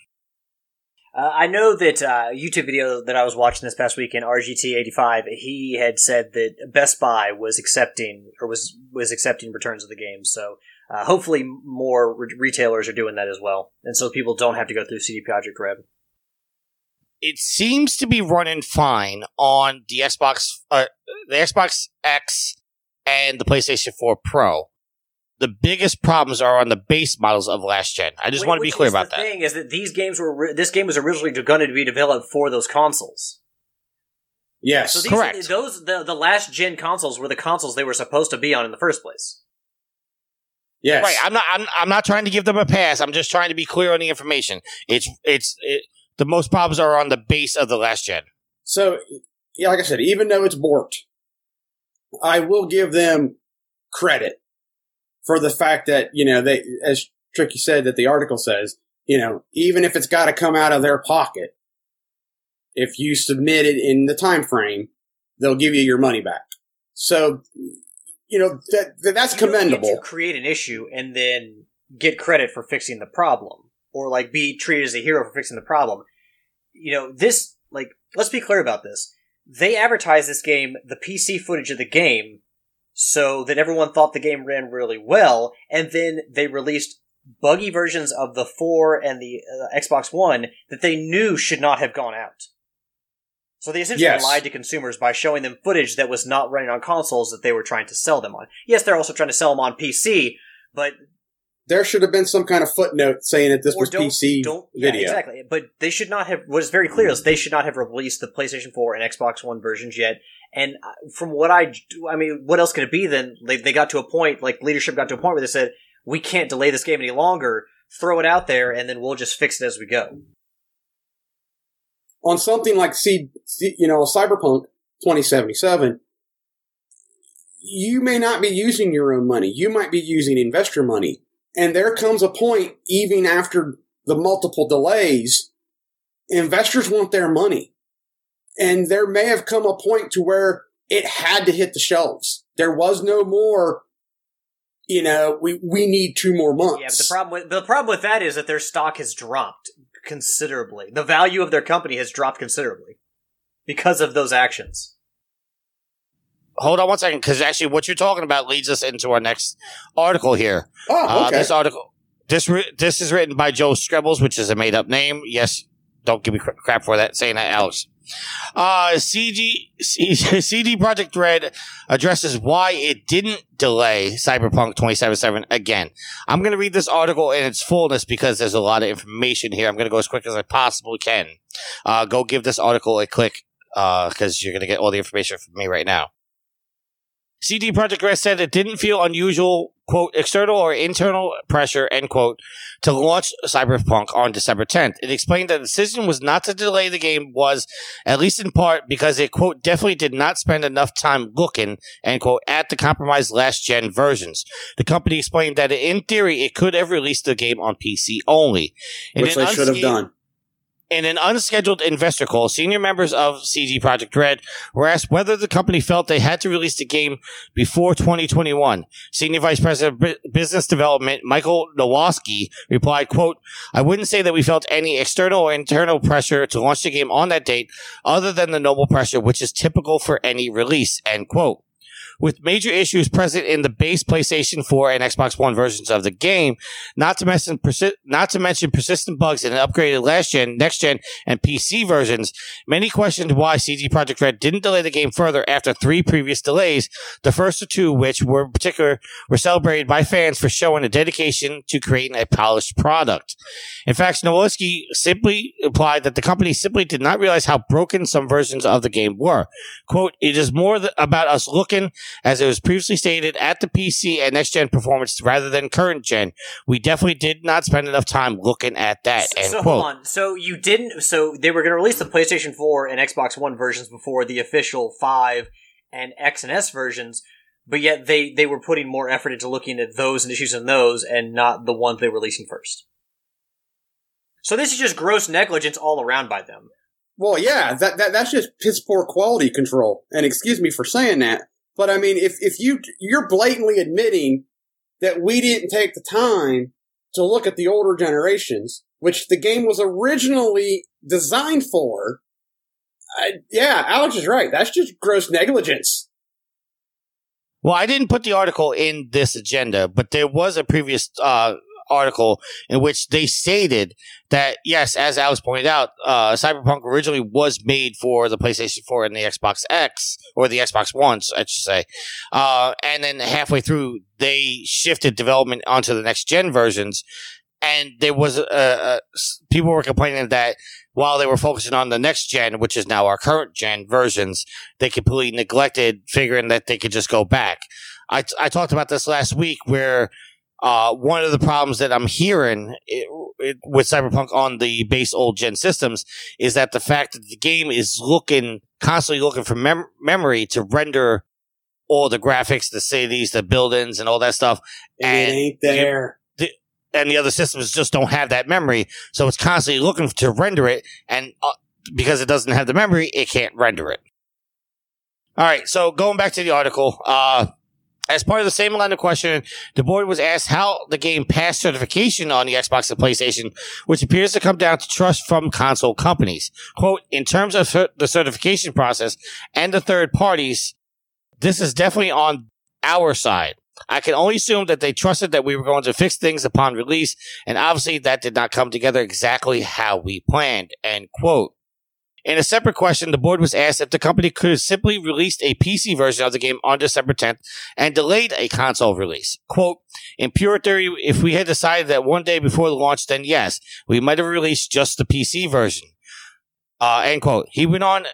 S3: Uh, I know that uh, YouTube video that I was watching this past weekend, RGT85, he had said that Best Buy was accepting or was was accepting returns of the game. So uh, hopefully more re- retailers are doing that as well, and so people don't have to go through CD Projekt Red.
S1: It seems to be running fine on the Xbox, uh, the Xbox X, and the PlayStation 4 Pro the biggest problems are on the base models of last gen. I just
S3: Wait,
S1: want to be clear
S3: is
S1: about
S3: the
S1: that.
S3: Thing is that these games were ri- this game was originally going to be developed for those consoles.
S2: Yes.
S3: So these,
S1: Correct.
S3: Those the the last gen consoles were the consoles they were supposed to be on in the first place.
S2: yes.
S1: Right. I'm not. I'm, I'm not trying to give them a pass. I'm just trying to be clear on the information. It's it's it, the most problems are on the base of the last gen.
S2: So, yeah, like I said, even though it's borked, I will give them credit for the fact that, you know, they, as Tricky said, that the article says, you know, even if it's got to come out of their pocket, if you submit it in the time frame, they'll give you your money back. So, you know, that, that that's
S3: You
S2: commendable.
S3: to create an issue and then get credit for fixing the problem, or like be treated as a hero for fixing the problem. You know, this like let's be clear about this. They advertise this game, the PC footage of the game, so that everyone thought the game ran really well, and then they released buggy versions of the 4 and the uh, Xbox One that they knew should not have gone out. So they essentially
S2: Yes.
S3: lied to consumers by showing them footage that was not running on consoles that they were trying to sell them on. Yes, they're also trying to sell them on PC, but
S2: There should have been some kind of footnote saying that this
S3: or
S2: was
S3: don't,
S2: PC
S3: don't yeah,
S2: video.
S3: exactly. But they should not have. What is very clear is they should not have released the PlayStation 4 and Xbox One versions yet. And uh, from what I, do- I mean, what else could it be? Then they they got to a point, like leadership got to a point where they said, "We can't delay this game any longer. Throw it out there, and then we'll just fix it as we go."
S2: on something like C, C- you know, Cyberpunk 2077, you may not be using your own money. You might be using investor money. And there comes a point, even after the multiple delays, investors want their money. And there may have come a point to where it had to hit the shelves. There was no more, you know, we, we need two more months.
S3: Yeah, the problem with the problem with that is that their stock has dropped considerably. The value of their company has dropped considerably because of those actions.
S1: Hold on one second, because actually, what you're talking about leads us into our next article here.
S2: Oh,
S1: Uh,
S2: okay.
S1: this article, this ri- this is written by Joe Screbbles, which is a made up name. Yes, don't give me cra- crap for that saying that, Alex. Uh, CG C- CD Project Red addresses why it didn't delay Cyberpunk 2077 again. I'm going to read this article in its fullness because there's a lot of information here. I'm going to go as quick as I possibly can. Uh, go give this article a click because you're going to get all the information from me right now. CD Projekt Red said it didn't feel unusual, quote, external or internal pressure, end quote, to launch Cyberpunk on December 10th. It explained that the decision was not to delay the game was, at least in part, because it, quote, definitely did not spend enough time looking, end quote, at the compromised last gen versions. The company explained that in theory, it could have released the game on PC only. In
S2: Which they should have done.
S1: In an unscheduled investor call, senior members of CG Project Red were asked whether the company felt they had to release the game before 2021. Senior Vice President of Bu- Business Development Michael Nowoski replied, quote, I wouldn't say that we felt any external or internal pressure to launch the game on that date other than the normal pressure which is typical for any release, end quote. With major issues present in the base PlayStation 4 and Xbox One versions of the game, not to mention persi- not to mention persistent bugs in upgraded last gen, next gen, and PC versions. Many questioned why CD Projekt Red didn't delay the game further after three previous delays. The first of two, which were in particular, were celebrated by fans for showing a dedication to creating a polished product. In fact, Nowolski simply implied that the company simply did not realize how broken some versions of the game were. Quote, it is more th- about us looking, as it was previously stated, at the PC and next gen performance rather than current gen. We definitely did not spend enough time looking at that.
S3: So,
S1: End
S3: so
S1: quote.
S3: hold on. So you didn't. So they were going to release the PlayStation 4 and Xbox One versions before the official 5 and X and S versions, but yet they they were putting more effort into looking at those and issues in those, and not the ones they were releasing first. So this is just gross negligence all around by them.
S2: Well, yeah, that, that that's just piss poor quality control. And excuse me for saying that, but I mean, if if you you're blatantly admitting that we didn't take the time to look at the older generations, which the game was originally designed for, I, yeah, Alex is right. That's just gross negligence.
S1: Well, I didn't put the article in this agenda, but there was a previous uh, article in which they stated that yes, as Alex pointed out, uh, Cyberpunk originally was made for the PlayStation 4 and the Xbox X or the Xbox One, I should say. Uh, and then halfway through, they shifted development onto the next gen versions. And there was uh, uh, people were complaining that while they were focusing on the next gen, which is now our current gen versions, they completely neglected figuring that they could just go back. I, I talked about this last week where uh, one of the problems that I'm hearing it, it, with Cyberpunk on the base old gen systems is that the fact that the game is looking constantly looking for mem- memory to render all the graphics, the cities, the buildings, and all that stuff.
S2: And it ain't there.
S1: And the other systems just don't have that memory, so it's constantly looking to render it, and uh, because it doesn't have the memory, it can't render it. All right, so going back to the article, uh, as part of the same line of questioning, the board was asked how the game passed certification on the Xbox and PlayStation, which appears to come down to trust from console companies. Quote, in terms of the certification process and the third parties, this is definitely on our side. I can only assume that they trusted that we were going to fix things upon release, and obviously that did not come together exactly how we planned. End quote. In a separate question, the board was asked if the company could have simply released a PC version of the game on December 10th and delayed a console release. Quote, in pure theory, if we had decided that one day before the launch, then yes, we might have released just the PC version. Uh, end quote. He went on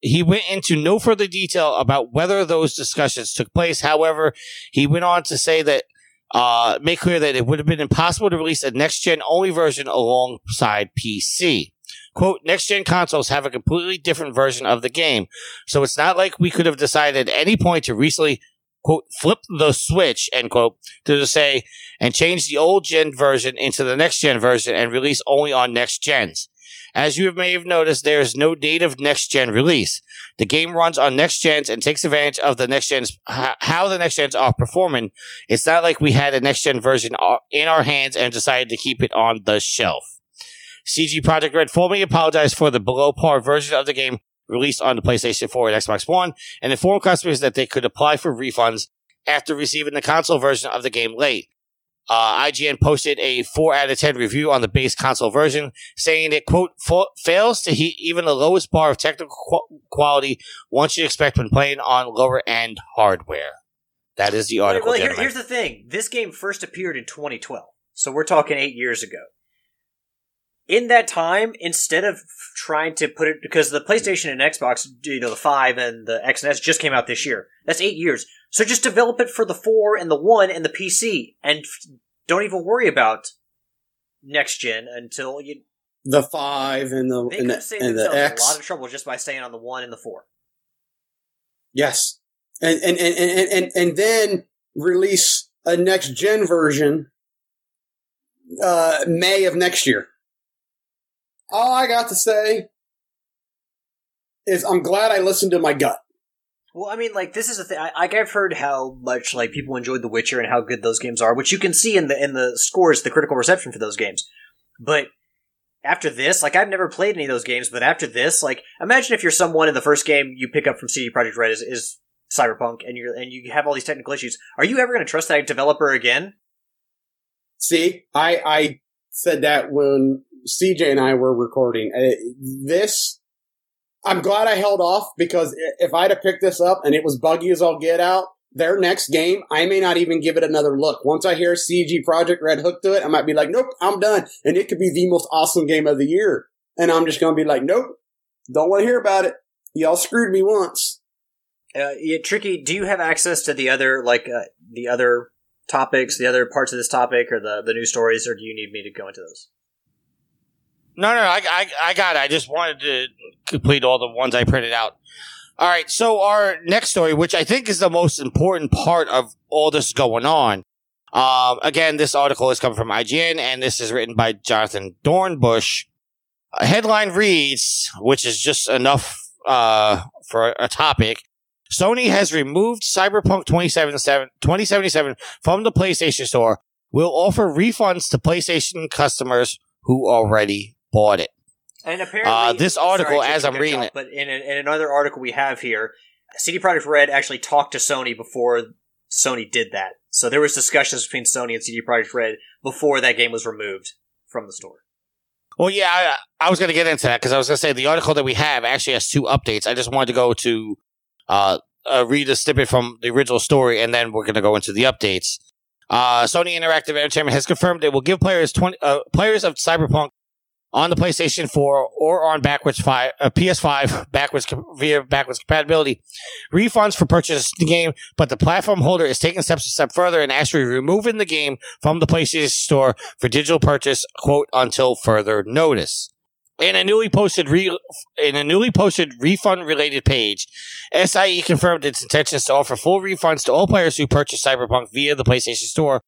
S1: he went into no further detail about whether those discussions took place. However, he went on to say that uh, make clear that it would have been impossible to release a next gen only version alongside PC. Quote, next gen consoles have a completely different version of the game. So it's not like we could have decided at any point to recently, quote, flip the switch, end quote, to say, and change the old gen version into the next gen version and release only on next gens. As you may have noticed, there is no native next gen release. The game runs on next gens and takes advantage of the next gens, how the next gens are performing. It's not like we had a next gen version uh, in our hands and decided to keep it on the shelf. CG Project Red formally apologized for the below par version of the game released on the PlayStation 4 and Xbox One and informed customers that they could apply for refunds after receiving the console version of the game late. Uh, IGN posted a 4 out of 10 review on the base console version, saying it, quote, fails to hit even the lowest bar of technical qu- quality once you expect when playing on lower end hardware. That is the article.
S3: Well, here, here's the thing this game first appeared in 2012, so we're talking eight years ago. In that time, instead of trying to put it, because the PlayStation and Xbox, you know, the 5 and the X and S just came out this year. That's eight years. So just develop it for the 4 and the 1 and the PC and don't even worry about next gen until you.
S2: The 5 and the,
S3: They
S2: and
S3: could
S2: the,
S3: save
S2: and the
S3: themselves
S2: X.
S3: a lot of trouble just by staying on the 1 and the 4.
S2: Yes. And, and, and, and, and, and then release a next gen version uh, May of next year. All I got to say is I'm glad I listened to my gut.
S3: Well, I mean, like this is a thing. I, like I've heard how much like people enjoyed The Witcher and how good those games are, which you can see in the in the scores, the critical reception for those games. But after this, like I've never played any of those games, but after this, like imagine if you're someone in the first game you pick up from CD Projekt Red is, is Cyberpunk, and you're and you have all these technical issues. Are you ever going to trust that developer again?
S2: See, I, I said that when CJ and I were recording. This, I'm glad I held off because if I'd have picked this up and it was buggy as all get out, their next game, I may not even give it another look. Once I hear CG Project Red hooked to it, I might be like, nope, I'm done. And it could be the most awesome game of the year. And I'm just going to be like, nope, don't want to hear about it. Y'all screwed me once.
S3: Uh, yeah, tricky. Do you have access to the other like uh, the other topics, the other parts of this topic, or the the news stories, or do you need me to go into those?
S1: No, no, I, I, I got it. I just wanted to complete all the ones I printed out. All right. So our next story, which I think is the most important part of all this going on. Um, again, this article is coming from IGN and this is written by Jonathan Dornbush. A headline reads, which is just enough, uh, for a topic. Sony has removed Cyberpunk 2077, 2077 from the PlayStation Store. Will offer refunds to PlayStation customers who already bought it.
S3: And apparently,
S1: Uh, this article,
S3: sorry
S1: as I'm reading
S3: off,
S1: it-
S3: but in, in another article we have here, CD Projekt Red actually talked to Sony before Sony did that. So there was discussions between Sony and CD Projekt Red before that game was removed from the store.
S1: Well, yeah, I, I was going to get into that because I was going to say the article that we have actually has two updates. I just wanted to go to uh, uh, read a snippet from the original story, and then we're going to go into the updates. Uh, Sony Interactive Entertainment has confirmed it will give players 20, uh, players of Cyberpunk on the PlayStation 4 or on backwards five, uh, PS5 backwards via backwards compatibility refunds for purchase of the game, but the platform holder is taking steps a step further and actually removing the game from the PlayStation Store for digital purchase, quote, until further notice. In a newly posted re- in a newly posted refund related page, SIE confirmed its intentions to offer full refunds to all players who purchase Cyberpunk via the PlayStation Store,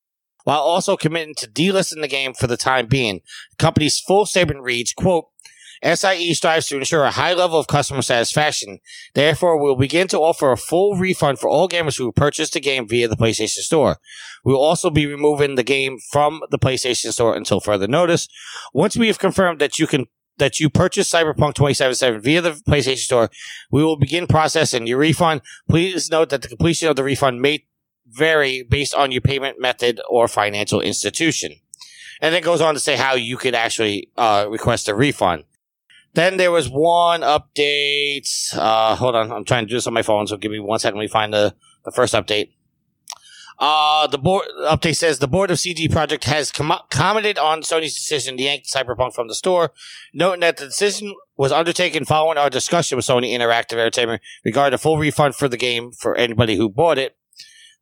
S1: while also committing to delisting the game for the time being. The company's full statement reads, quote, SIE strives to ensure a high level of customer satisfaction. Therefore, we'll begin to offer a full refund for all gamers who purchased the game via the PlayStation Store. We'll also be removing the game from the PlayStation Store until further notice. Once we have confirmed that you can that you purchased Cyberpunk 2077 via the PlayStation Store, we will begin processing your refund. Please note that the completion of the refund may vary based on your payment method or financial institution. And it goes on to say how you could actually uh, request a refund. Then there was one update. Uh, hold on, I'm trying to do this on my phone, so give me one second. Me find the, the first update. Uh, the board update says the board of CD Projekt has com- commented on Sony's decision to yank Cyberpunk from the store, noting that the decision was undertaken following our discussion with Sony Interactive Entertainment regarding a full refund for the game for anybody who bought it.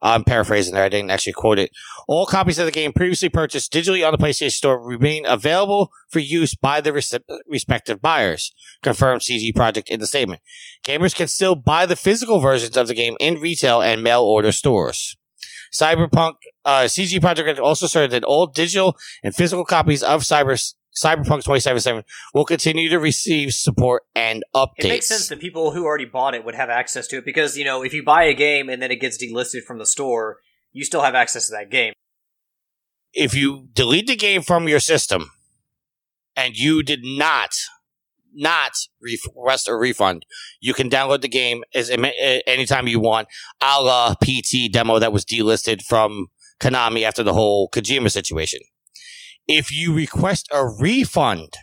S1: I'm paraphrasing there. I didn't actually quote it. All copies of the game previously purchased digitally on the PlayStation Store remain available for use by the res- respective buyers, confirmed CG Project in the statement. Gamers can still buy the physical versions of the game in retail and mail order stores. Cyberpunk, uh, CG Project also asserted that all digital and physical copies of Cyber, Cyberpunk 2077 will continue to receive support and updates.
S3: It makes sense that people who already bought it would have access to it because, you know, if you buy a game and then it gets delisted from the store, you still have access to that game.
S1: If you delete the game from your system and you did not not request a refund, you can download the game as anytime you want, a la PT demo that was delisted from Konami after the whole Kojima situation. If you request a refund,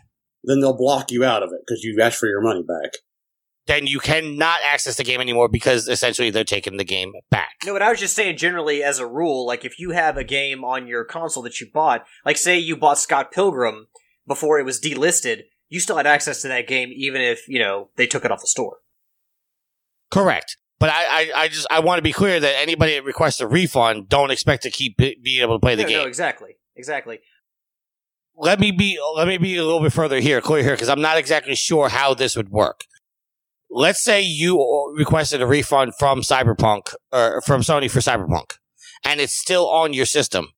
S2: then they'll block you out of it because you've asked for your money back.
S1: Then you cannot access the game anymore because essentially they're taking the game back.
S3: No, but I was just saying generally as a rule, like if you have a game on your console that you bought, like say you bought Scott Pilgrim before it was delisted, you still had access to that game even if you know they took it off the store.
S1: Correct. But I, I, I just I want to be clear that anybody that requests a refund don't expect to keep being able to play the
S3: no,
S1: game.
S3: No, exactly, exactly.
S1: Let me be let me be a little bit further here, clear here, because I'm not exactly sure how this would work. Let's say you requested a refund from Cyberpunk or from Sony for Cyberpunk, and it's still on your system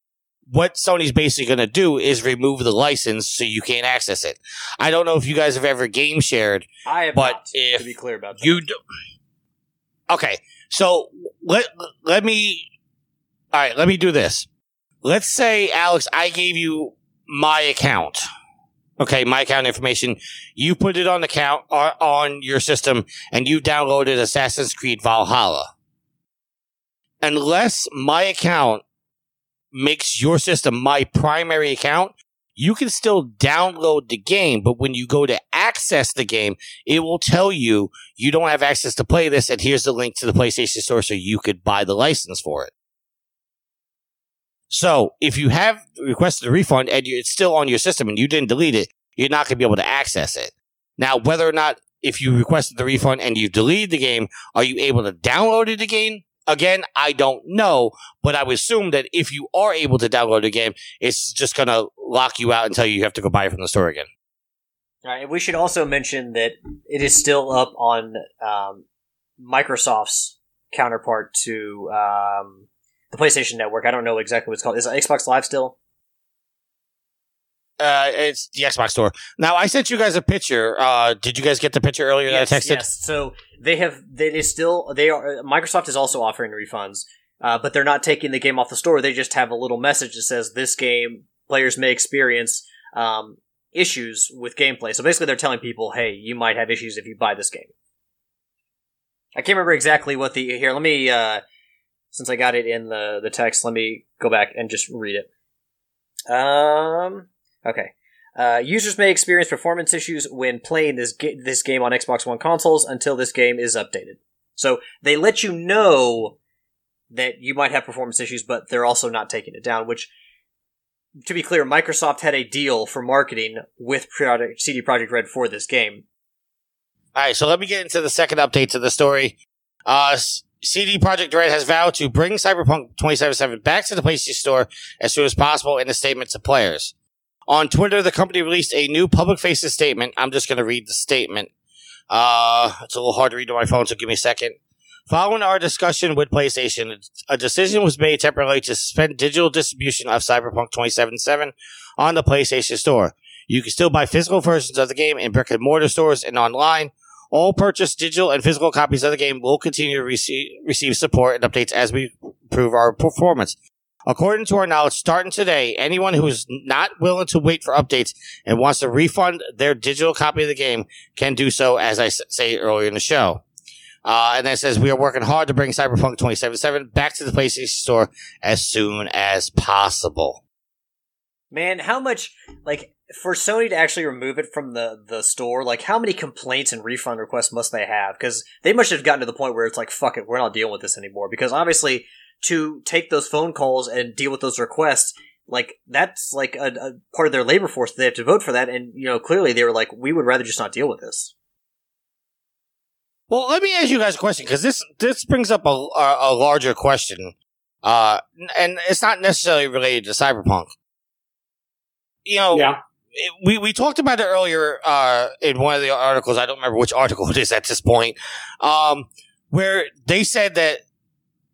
S1: what Sony's basically going to do is remove the license so you can't access it. I don't know if you guys have ever game shared.
S3: I have
S1: but
S3: not,
S1: if
S3: to be clear about that.
S1: You do, okay, so let let me. All right, let me do this. Let's say, Alex, I gave you my account. Okay, my account information. You put it on the account uh, on your system, and you downloaded Assassin's Creed Valhalla. Unless my account makes your system my primary account, you can still download the game, but when you go to access the game, it will tell you you don't have access to play this, and here's the link to the PlayStation Store so you could buy the license for it. So if you have requested a refund and it's still on your system and you didn't delete it, you're not going to be able to access it. Now, whether or not if you requested the refund and you deleted the game, are you able to download it again? Again, I don't know, but I would assume that if you are able to download the game, it's just going to lock you out until you have to go buy it from the store again.
S3: All right, we should also mention that it is still up on um, Microsoft's counterpart to um, the PlayStation Network. I don't know exactly what it's called. Is Xbox Live still?
S1: Uh, it's the Xbox Store. Now, I sent you guys a picture. Uh, did you guys get the picture earlier
S3: yes,
S1: that I texted?
S3: Yes. So they have. They is still. They are. Microsoft is also offering refunds, uh, but they're not taking the game off the store. They just have a little message that says this game players may experience um, issues with gameplay. So basically, they're telling people, "Hey, you might have issues if you buy this game." I can't remember exactly what the here. Let me. Uh, since I got it in the the text, let me go back and just read it. Um. Okay. Uh, users may experience performance issues when playing this this game on Xbox One consoles until this game is updated. So they let you know that you might have performance issues, but they're also not taking it down. Which, to be clear, Microsoft had a deal for marketing with product, CD Projekt Red for this game.
S1: All right, so let me get into the second update to the story. Uh, CD Projekt Red has vowed to bring Cyberpunk 2077 back to the PlayStation Store as soon as possible in a statement to players. On Twitter, the company released a new public facing statement. I'm just going to read the statement. Uh, it's a little hard to read on my phone, so give me a second. Following our discussion with PlayStation, a decision was made temporarily to suspend digital distribution of Cyberpunk 2077 on the PlayStation Store. You can still buy physical versions of the game in brick and mortar stores and online. All purchased digital and physical copies of the game will continue to receive, receive support and updates as we improve our performance. According to our knowledge, starting today, anyone who is not willing to wait for updates and wants to refund their digital copy of the game can do so, as I s- say earlier in the show. Uh, and then it says, we are working hard to bring Cyberpunk 2077 back to the PlayStation Store as soon as possible.
S3: Man, how much like for Sony to actually remove it from the the store? Like, how many complaints and refund requests must they have? Because they must have gotten to the point where it's like, fuck it, we're not dealing with this anymore. Because obviously, to take those phone calls and deal with those requests, like that's like a, a part of their labor force. They have to vote for that, and you know, clearly they were like, we would rather just not deal with this.
S1: Well, let me ask you guys a question because this this brings up a, a, a larger question, uh, and it's not necessarily related to Cyberpunk. You know,
S2: Yeah.
S1: We we talked about it earlier uh, in one of the articles. I don't remember which article it is at this point, um, where they said that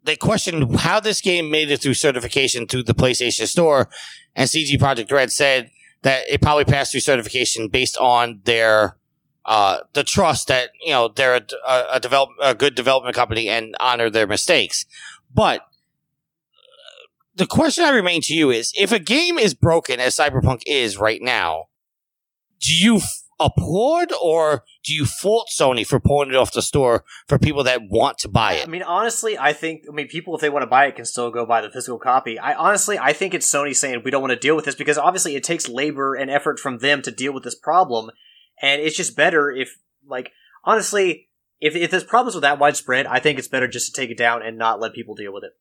S1: they questioned how this game made it through certification through the PlayStation Store, and CG Project Red said that it probably passed through certification based on their uh, the trust that you know they're a, a, develop a good development company and honor their mistakes. But the question I remain to you is: if a game is broken as Cyberpunk is right now, do you f- applaud or do you fault Sony for pulling it off the store for people that want to buy it?
S3: I mean, honestly, I think I mean people if they want to buy it can still go buy the physical copy. I honestly I think it's Sony saying we don't want to deal with this because obviously it takes labor and effort from them to deal with this problem, and it's just better if like honestly if if there's problems with that widespread, I think it's better just to take it down and not let people deal with it.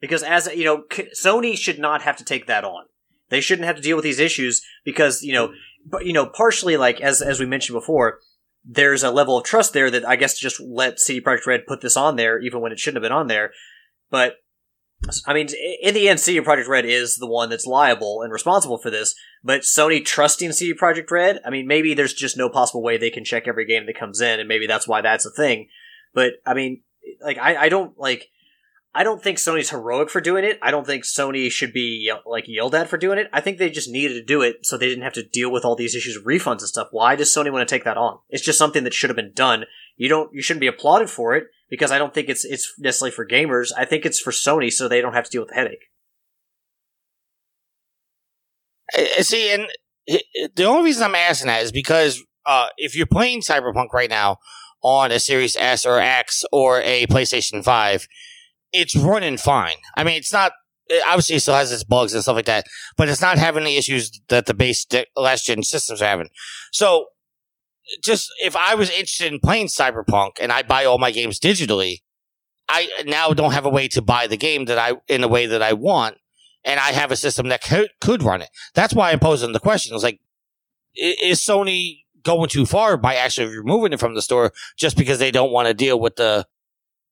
S3: Because as you know, Sony should not have to take that on. They shouldn't have to deal with these issues because you know, but you know, partially like as as we mentioned before, there's a level of trust there that I guess just let CD Projekt Red put this on there, even when it shouldn't have been on there. But I mean, in the end, CD Projekt Red is the one that's liable and responsible for this. But Sony trusting CD Projekt Red, I mean, maybe there's just no possible way they can check every game that comes in, and maybe that's why that's a thing. But I mean, like, I, I don't like. I don't think Sony's heroic for doing it. I don't think Sony should be like yelled at for doing it. I think they just needed to do it so they didn't have to deal with all these issues refunds and stuff. Why does Sony want to take that on? It's just something that should have been done. You don't you shouldn't be applauded for it because I don't think it's it's necessarily for gamers. I think it's for Sony so they don't have to deal with the headache.
S1: See, and the only reason I'm asking that is because uh, if you're playing Cyberpunk right now on a Series S or X or a PlayStation Five, it's running fine. I mean, it's not. It obviously, it still has its bugs and stuff like that, but it's not having the issues that the base last gen systems are having. So, just if I was interested in playing Cyberpunk and I buy all my games digitally, I now don't have a way to buy the game that I in the way that I want, and I have a system that could could run it. That's why I'm posing the question. It's like, is Sony going too far by actually removing it from the store just because they don't want to deal with the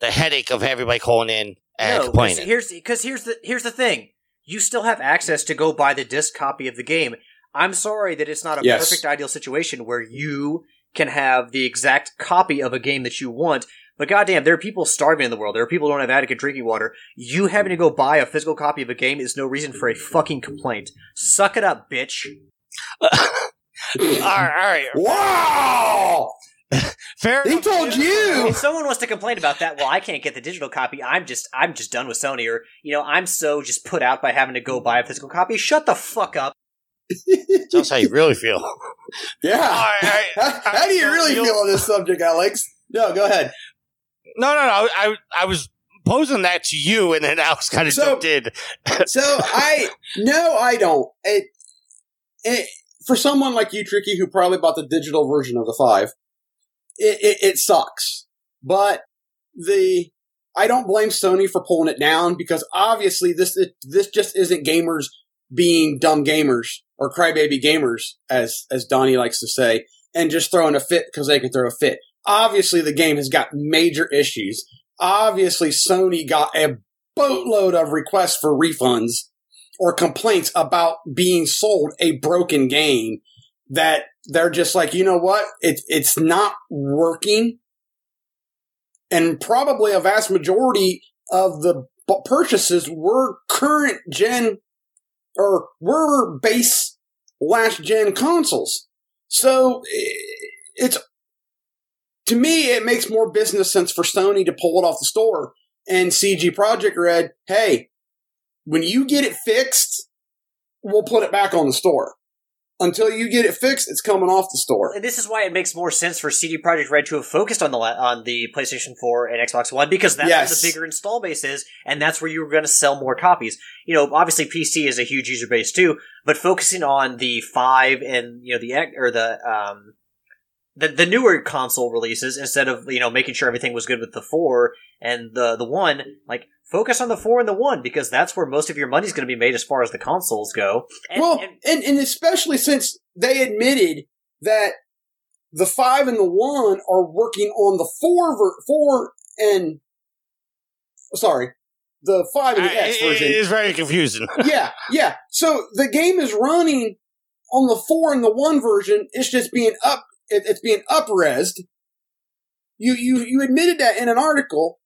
S1: the headache of everybody calling in and
S3: no,
S1: complaining?
S3: because here's because here's the here's the thing. You still have access to go buy the disc copy of the game. I'm sorry that it's not a
S2: Yes.
S3: perfect ideal situation where you can have the exact copy of a game that you want. But goddamn, there are people starving in the world. There are people who don't have adequate drinking water. You having to go buy a physical copy of a game is no reason for a fucking complaint. Suck it up, bitch.
S1: all right, all right,
S2: Wow!
S1: fair.
S2: He
S1: enough.
S2: told you.
S3: If someone wants to complain about that, well, I can't get the digital copy. I'm just, I'm just done with Sony, or you know, I'm so just put out by having to go buy a physical copy. Shut the fuck up.
S1: That's how you really feel.
S2: Yeah.
S1: All right, all right.
S2: How, how do you really feel on this subject, Alex? No, go ahead.
S1: No, no, no. I, I was posing that to you, and then Alex kind of
S2: So-
S1: jumped in.
S2: So I no, I don't. It, it for someone like you, Tricky, who probably bought the digital version of the five, it, it, it sucks. But the I don't blame Sony for pulling it down because obviously this this just isn't gamers being dumb gamers or crybaby gamers, as as Donnie likes to say, and just throwing a fit because they can throw a fit. Obviously, the game has got major issues. Obviously, Sony got a boatload of requests for refunds or complaints about being sold a broken game that they're just like, you know what? It's it's not working. And probably a vast majority of the purchases were current gen or were base last gen consoles. So it's to me, it makes more business sense for Sony to pull it off the store and CG Project Red. Hey, when you get it fixed, we'll put it back on the store. Until you get it fixed, it's coming off the store.
S3: And this is why it makes more sense for CD Projekt Red to have focused on the on the PlayStation 4 and Xbox One because that's
S2: Yes.
S3: where the bigger install base is, and that's where you were going to sell more copies. You know, obviously PC is a huge user base too, but focusing on the five and you know the or the um the the newer console releases instead of you know making sure everything was good with the four and the the one, like focus on the four and the one because that's where most of your money's going to be made as far as the consoles go. And,
S2: well,
S3: and-
S2: and, and especially since they admitted that the five and the one are working on the four, ver- four and sorry, the five and the X
S1: Uh,
S2: version.
S1: it is very confusing.
S2: yeah, yeah. So the game is running on the four and the one version. It's just being up. It, it's being upresed. You you you admitted that in an article.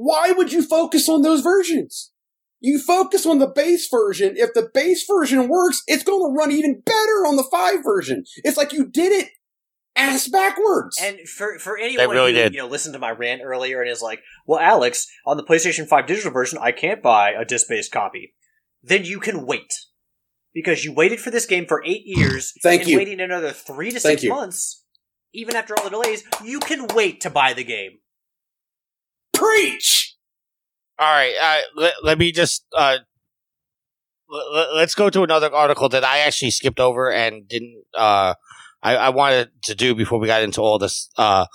S2: Why would you focus on those versions? You focus on the base version. If the base version works, it's going to run even better on the five version. It's like you did it ass backwards.
S3: And for for anyone
S1: really
S3: who
S1: did.
S3: you know listened to my rant earlier and is like, "Well, Alex, on the PlayStation Five digital version, I can't buy a disc-based copy," then you can wait because you waited for this game for eight years.
S2: Thank
S3: and
S2: you.
S3: Waiting another three to
S2: Thank
S3: six
S2: you.
S3: months, even after all the delays, you can wait to buy the game.
S2: Preach.
S1: All right, uh, let, let me just uh, l- let's go to another article that I actually skipped over and didn't. Uh, I, I wanted to do before we got into all this. Uh,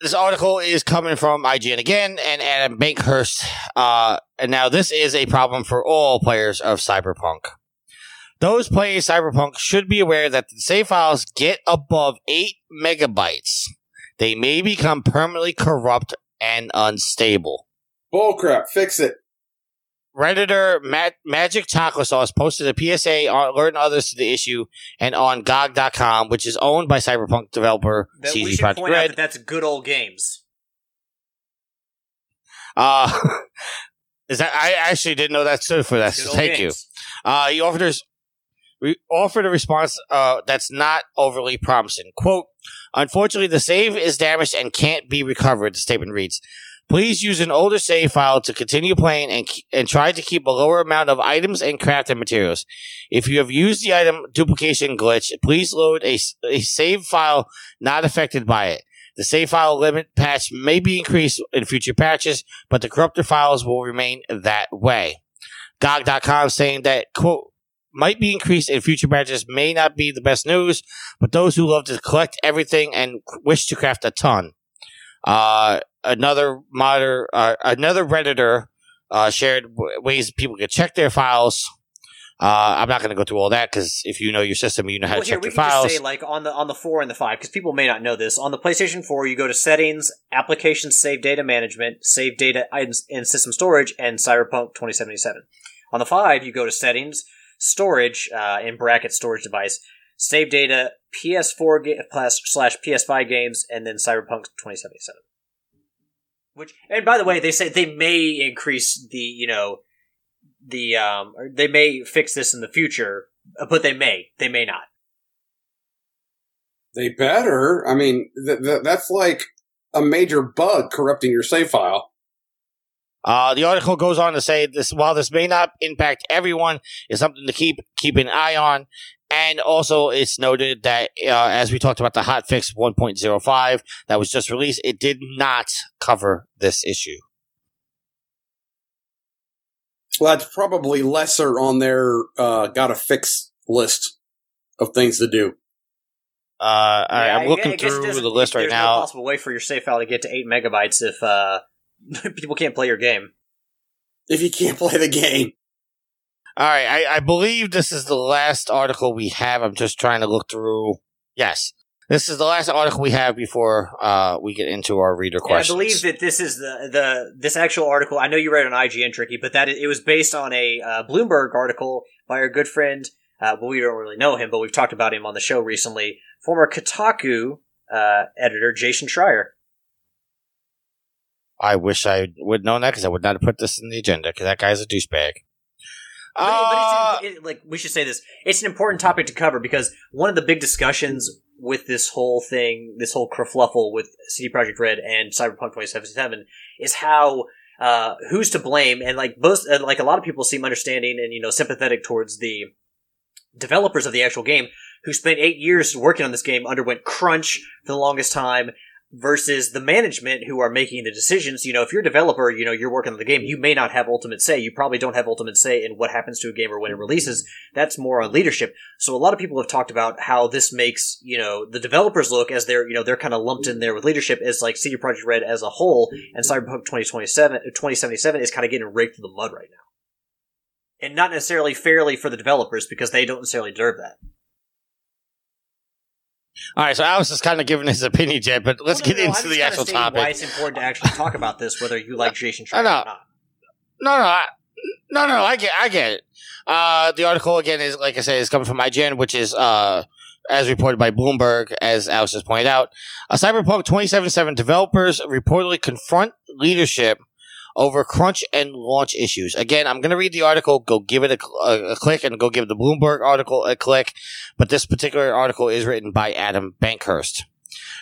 S1: this article is coming from IGN again and Adam Bankhurst. Uh, and now this is a problem for all players of Cyberpunk. Those playing Cyberpunk should be aware that the save files get above 8 megabytes. They may become permanently corrupt and unstable.
S2: Bullcrap. Fix it.
S1: Redditor Ma- Magic Taco Sauce posted a PSA on alerting others to the issue and on GOG.com, which is owned by Cyberpunk developer
S3: That we
S1: CG
S3: should
S1: Projekt
S3: point out that that's good old games.
S1: Uh, is that I actually didn't know that stood for that.
S3: Good
S1: So
S3: old
S1: thank you. Uh, he offered us re- offered a response uh, that's not overly promising. Quote: Unfortunately, the save is damaged and can't be recovered. The statement reads. Please use an older save file to continue playing and, and try to keep a lower amount of items and crafting materials. If you have used the item duplication glitch, please load a, a save file not affected by it. The save file limit patch may be increased in future patches, but the corrupted files will remain that way. GOG.com saying that, quote, might be increased in future patches may not be the best news, but those who love to collect everything and wish to craft a ton. Uh, another modder, uh, another redditor uh, shared w- ways people could check their files. Uh, I'm not going to go through all that because if you know your system, you know how
S3: well,
S1: to
S3: here
S1: check
S3: we
S1: your
S3: can
S1: files.
S3: just say like on the on the four and the five because people may not know this. On the PlayStation Four, you go to Settings, Applications, Save Data Management, Save Data items and System Storage, and Cyberpunk 2077. On the five, you go to Settings, Storage uh, in bracket Storage Device, Save Data, PS4 ga- plus- slash PS5 games, and then Cyberpunk 2077. Which, and by the way, they say they may increase the you know the um they may fix this in the future, but they may they may not.
S2: They better. I mean, th- th- that's like a major bug corrupting your save file.
S1: Uh, the article goes on to say this: while this may not impact everyone, is something to keep keep an eye on. And also, it's noted that uh, as we talked about the hotfix 1.05 that was just released, it did not cover this issue.
S2: Well, that's probably lesser on their uh, got to fix list of things to do.
S1: Uh, all right,
S3: Yeah, I
S1: I'm looking
S3: I
S1: through the list right
S3: there's
S1: now.
S3: No possible way for your save file to get to eight megabytes if uh, people can't play your game.
S2: If you can't play the game,
S1: All right, I, I believe this is the last article we have. I'm just trying to look through. Yes. This is the last article we have before uh, we get into our reader
S3: And I believe that this is the the this actual article. I know you read it on IGN, Tricky, but that it was based on a uh, Bloomberg article by our good friend. Uh, well, we don't really know him, but we've talked about him on the show recently. Former Kotaku uh, editor Jason Schreier.
S1: I wish I would known that because I would not have put this in the agenda because that guy's a douchebag.
S3: But,
S1: Uh,
S3: but it's it, like we should say this. It's an important topic to cover because one of the big discussions with this whole thing, this whole kerfluffle with CD Projekt Red and Cyberpunk 2077, is how uh, who's to blame, and like most, and like a lot of people seem understanding and you know sympathetic towards the developers of the actual game who spent eight years working on this game, underwent crunch for the longest time, versus the management who are making the decisions. You know, if you're a developer, you know, you're working on the game, you may not have ultimate say. You probably don't have ultimate say in what happens to a game or when it releases. That's more on leadership. So a lot of people have talked about how this makes, you know, the developers look as they're, you know, they're kind of lumped in there with leadership as like CD Projekt Red as a whole and Cyberpunk 2027, 2077 is kind of getting raked in the mud right now. And not necessarily fairly for the developers because they don't necessarily deserve that.
S1: All right, so Alex is kind of giving his opinion, Jed, but let's
S3: Well, no,
S1: get
S3: no,
S1: into the actual topic.
S3: Why it's important to actually talk about this, whether you like Jason Schreier
S1: know.
S3: or not.
S1: No, no, I, no, no. I get, I get it. Uh, the article again is, like I said, is coming from IGN, which is, uh, as reported by Bloomberg, as Alex just pointed out, a Cyberpunk 2077 developers reportedly confront leadership over crunch and launch issues. Again, I'm going to read the article. Go give it a, a, a click and go give the Bloomberg article a click. But this particular article is written by Adam Bankhurst.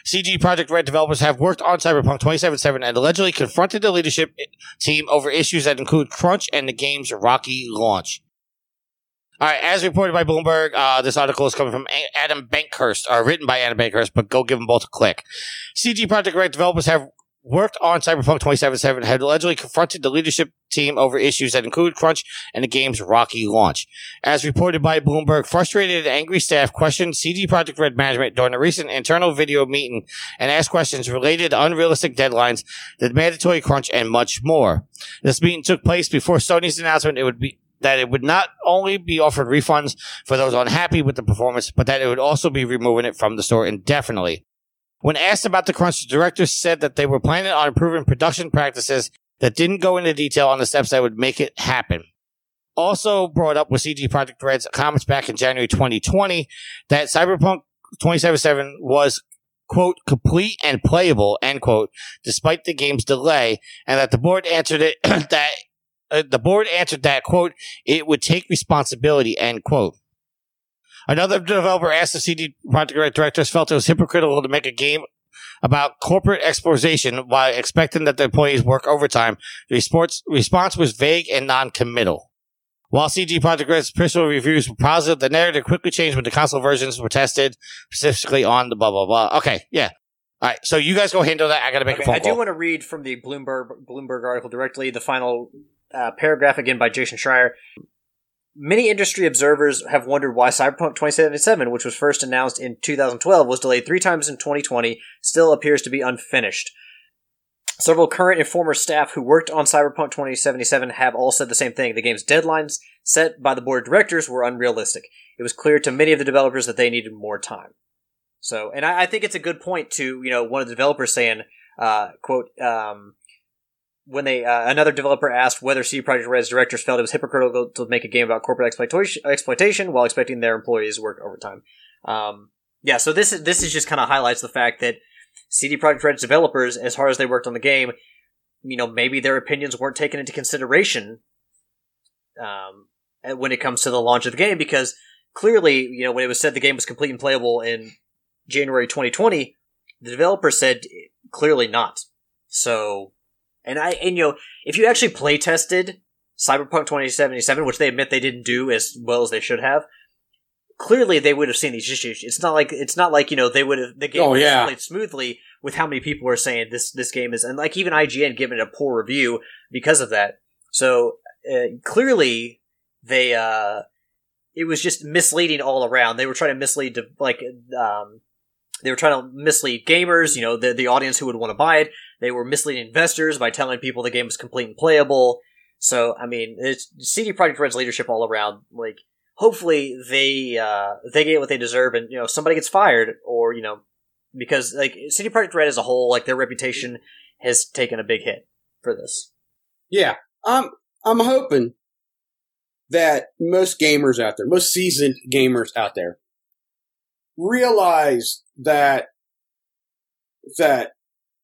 S1: CD Projekt Red developers have worked on Cyberpunk 2077 and allegedly confronted the leadership team over issues that include crunch and the game's rocky launch. All right, as reported by Bloomberg, uh, this article is coming from Adam Bankhurst, or written by Adam Bankhurst, but go give them both a click. CD Projekt Red developers have worked on Cyberpunk 2077 had allegedly confronted the leadership team over issues that include crunch and the game's rocky launch. As reported by Bloomberg, frustrated and angry staff questioned CD Projekt Red management during a recent internal video meeting and asked questions related to unrealistic deadlines, the mandatory crunch, and much more. This meeting took place before Sony's announcement it would be that it would not only be offered refunds for those unhappy with the performance, but that it would also be removing it from the store indefinitely. When asked about the crunch, the directors said that they were planning on improving production practices that didn't go into detail on the steps that would make it happen. Also brought up with CD Projekt Red's comments back in January 2020 that Cyberpunk 2077 was quote complete and playable end quote despite the game's delay and that the board answered it that uh, the board answered that quote it would take responsibility end quote Another developer asked the CD Projekt Red directors felt it was hypocritical to make a game about corporate exploitation while expecting that the employees work overtime. The response, response was vague and non-committal. While CD Projekt Red's official reviews were positive, the narrative quickly changed when the console versions were tested, specifically on the blah blah blah. Okay, yeah. All right, so you guys go handle that. I got to make a
S3: Okay,
S1: phone
S3: I do
S1: call.
S3: want to read from the Bloomberg Bloomberg article directly. The final uh, paragraph again by Jason Schreier. Many industry observers have wondered why Cyberpunk 2077, which was first announced in 2012, was delayed three times in 2020, still appears to be unfinished. Several current and former staff who worked on Cyberpunk 2077 have all said the same thing. The game's deadlines set by the board of directors were unrealistic. It was clear to many of the developers that they needed more time. So, and I, I think it's a good point to, you know, one of the developers saying, uh, quote, um, when they uh, another developer asked whether CD Projekt Red's directors felt it was hypocritical to make a game about corporate exploitation, exploitation while expecting their employees to work overtime. Um, yeah, so this is this is just kind of highlights the fact that CD Projekt Red's developers, as hard as they worked on the game, you know, maybe their opinions weren't taken into consideration um, when it comes to the launch of the game because clearly, you know, when it was said the game was complete and playable in January 2020, the developer said clearly not. So, and I, and you know, if you actually play tested Cyberpunk 2077, which they admit they didn't do as well as they should have, clearly they would have seen these issues. It's not like it's not like you know they would have the game
S2: Oh, yeah.
S3: played smoothly with how many people are saying this this game is, and like even IGN giving it a poor review because of that. So uh, clearly they uh it was just misleading all around. They were trying to mislead to like um they were trying to mislead gamers, you know, the the audience who would want to buy it. They were misleading investors by telling people the game was complete and playable. So I mean, it's CD Projekt Red's leadership all around. Like, hopefully they uh they get what they deserve, and you know somebody gets fired, or you know because like CD Projekt Red as a whole, like their reputation has taken a big hit for this.
S2: Yeah, I'm I'm hoping that most gamers out there, most seasoned gamers out there, realize that that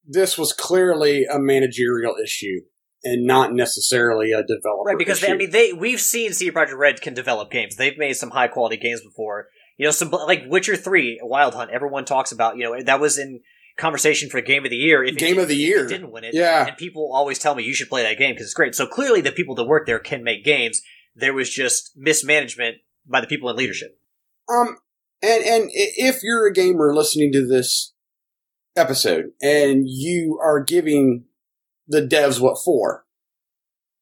S2: this was clearly a managerial issue and not necessarily a developer
S3: Right, because they, I mean, they we've seen CD Projekt Red can develop games. They've made some high quality games before. You know, some like Witcher Three, Wild Hunt. Everyone talks about. You know, that was in conversation for Game of the Year. If
S2: Game
S3: did-
S2: of the Year.
S3: it didn't win it.
S2: Yeah.
S3: and people always tell me you should play that game because it's great. So clearly, the people that work there can make games. There was just mismanagement by the people in leadership.
S2: Um, and and if you're a gamer listening to this episode and you are giving the devs what for,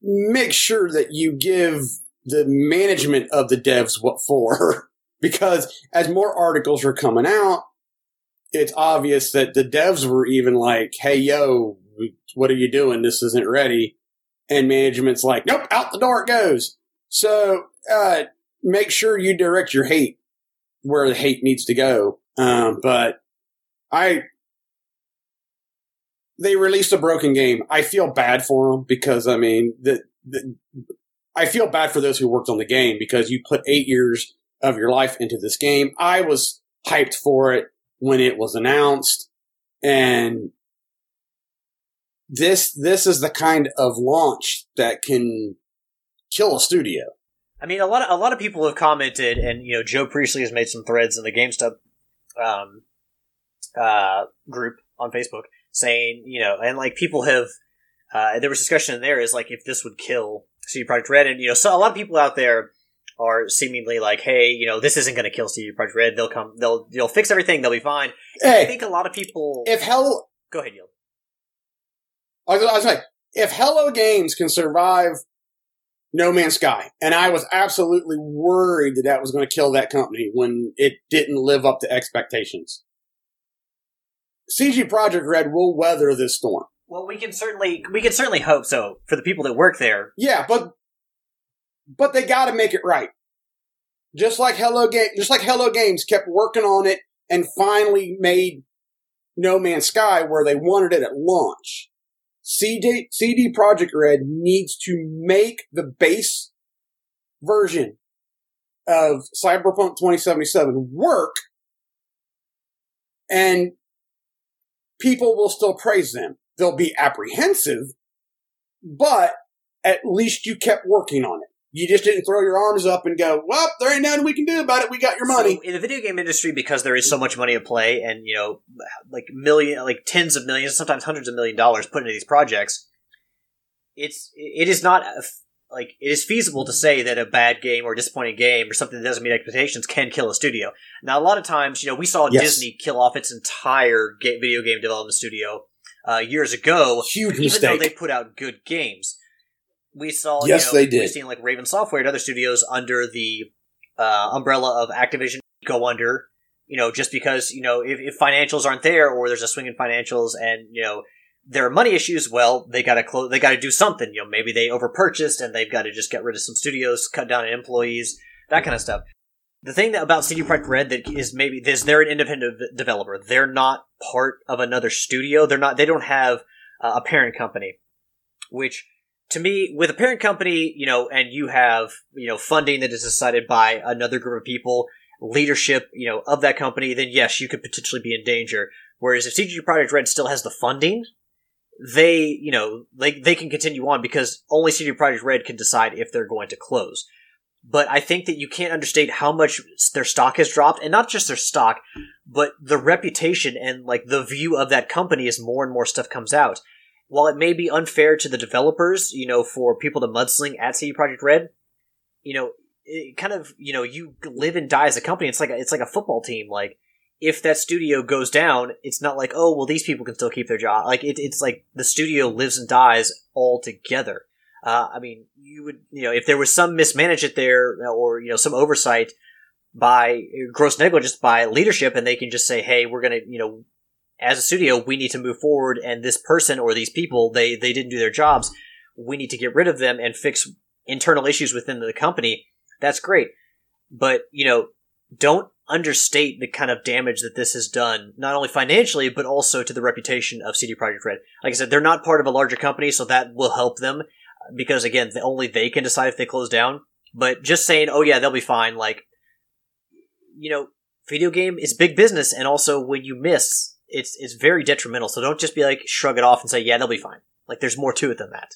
S2: make sure that you give the management of the devs what for, because as more articles are coming out, it's obvious that the devs were even like, "Hey, yo, what are you doing? This isn't ready," and management's like, "Nope, out the door it goes." So, uh, make sure you direct your hate where the hate needs to go. Um, but I, they released a broken game. I feel bad for them because I mean, the, the, I feel bad for those who worked on the game because you put eight years of your life into this game. I was hyped for it when it was announced and this, this is the kind of launch that can kill a studio.
S3: I mean, a lot of a lot of people have commented, and you know, Joe Priestley has made some threads in the GameStop um, uh, group on Facebook saying, you know, and like people have uh, there was discussion in there is like if this would kill CD Projekt Red, and you know, so a lot of people out there are seemingly like, hey, you know, this isn't going to kill CD Projekt Red. They'll come, they'll they'll fix everything. They'll be fine. I think a lot of people.
S2: if hell,
S3: go ahead, Yield.
S2: I was, I was like, if Hello Games can survive No Man's Sky, and I was absolutely worried that that was going to kill that company when it didn't live up to expectations. CD Projekt Red will weather this storm.
S3: Well, we can certainly we can certainly hope so for the people that work there.
S2: Yeah, but but they got to make it right. Just like Hello Game, just like Hello Games kept working on it and finally made No Man's Sky where they wanted it at launch. CD CD Projekt Red needs to make the base version of Cyberpunk 2077 work and people will still praise them. They'll be apprehensive, but at least you kept working on it. You just didn't throw your arms up and go, well, there ain't nothing we can do about it. We got your money.
S3: So in the video game industry, because there is so much money at play, and you know, like million, like tens of millions, sometimes hundreds of million dollars put into these projects, it's it is not like it is feasible to say that a bad game or disappointing game or something that doesn't meet expectations can kill a studio. Now, a lot of times, you know, we saw
S2: Yes.
S3: Disney kill off its entire video game development studio uh, years ago,
S2: Huge
S3: even though they put out good games. We saw,
S2: Yes,
S3: you know,
S2: they did.
S3: We've seen like Raven Software and other studios under the uh, umbrella of Activision go under. You know, just because you know if, if financials aren't there or there's a swing in financials and you know there are money issues, well, they got to close. They got to do something. You know, maybe they overpurchased and they've got to just get rid of some studios, cut down on employees, that kind of stuff. The thing that about CD Projekt Red that is maybe is they're an independent developer. They're not part of another studio. They're not. They don't have uh, a parent company, which to me, with a parent company, you know, and you have you know funding that is decided by another group of people, leadership, you know, of that company, then yes, you could potentially be in danger. Whereas if CD Projekt Red still has the funding, they, you know, they they can continue on because only CD Projekt Red can decide if they're going to close. But I think that you can't understate how much their stock has dropped, and not just their stock, but the reputation and like the view of that company as more and more stuff comes out. While it may be unfair to the developers, you know, for people to mudsling at CD Projekt Red, you know, it kind of, you know, you live and die as a company. It's like a, it's like a football team. Like if that studio goes down, it's not like, oh, well, these people can still keep their job. Like it, it's like the studio lives and dies all together. Uh, I mean, you would, you know, if there was some mismanagement there or, you know, some oversight by gross negligence by leadership and they can just say, hey, we're going to, you know, as a studio, we need to move forward and this person or these people, they, they didn't do their jobs. We need to get rid of them and fix internal issues within the company. That's great. But, you know, don't understate the kind of damage that this has done, not only financially but also to the reputation of CD Projekt Red. Like I said, they're not part of a larger company, so that will help them because again, only they can decide if they close down. But just saying, "Oh yeah, they'll be fine," like you know, video game is big business, and also when you miss, it's it's very detrimental. So don't just be like shrug it off and say, "Yeah, they'll be fine." Like there's more to it than that.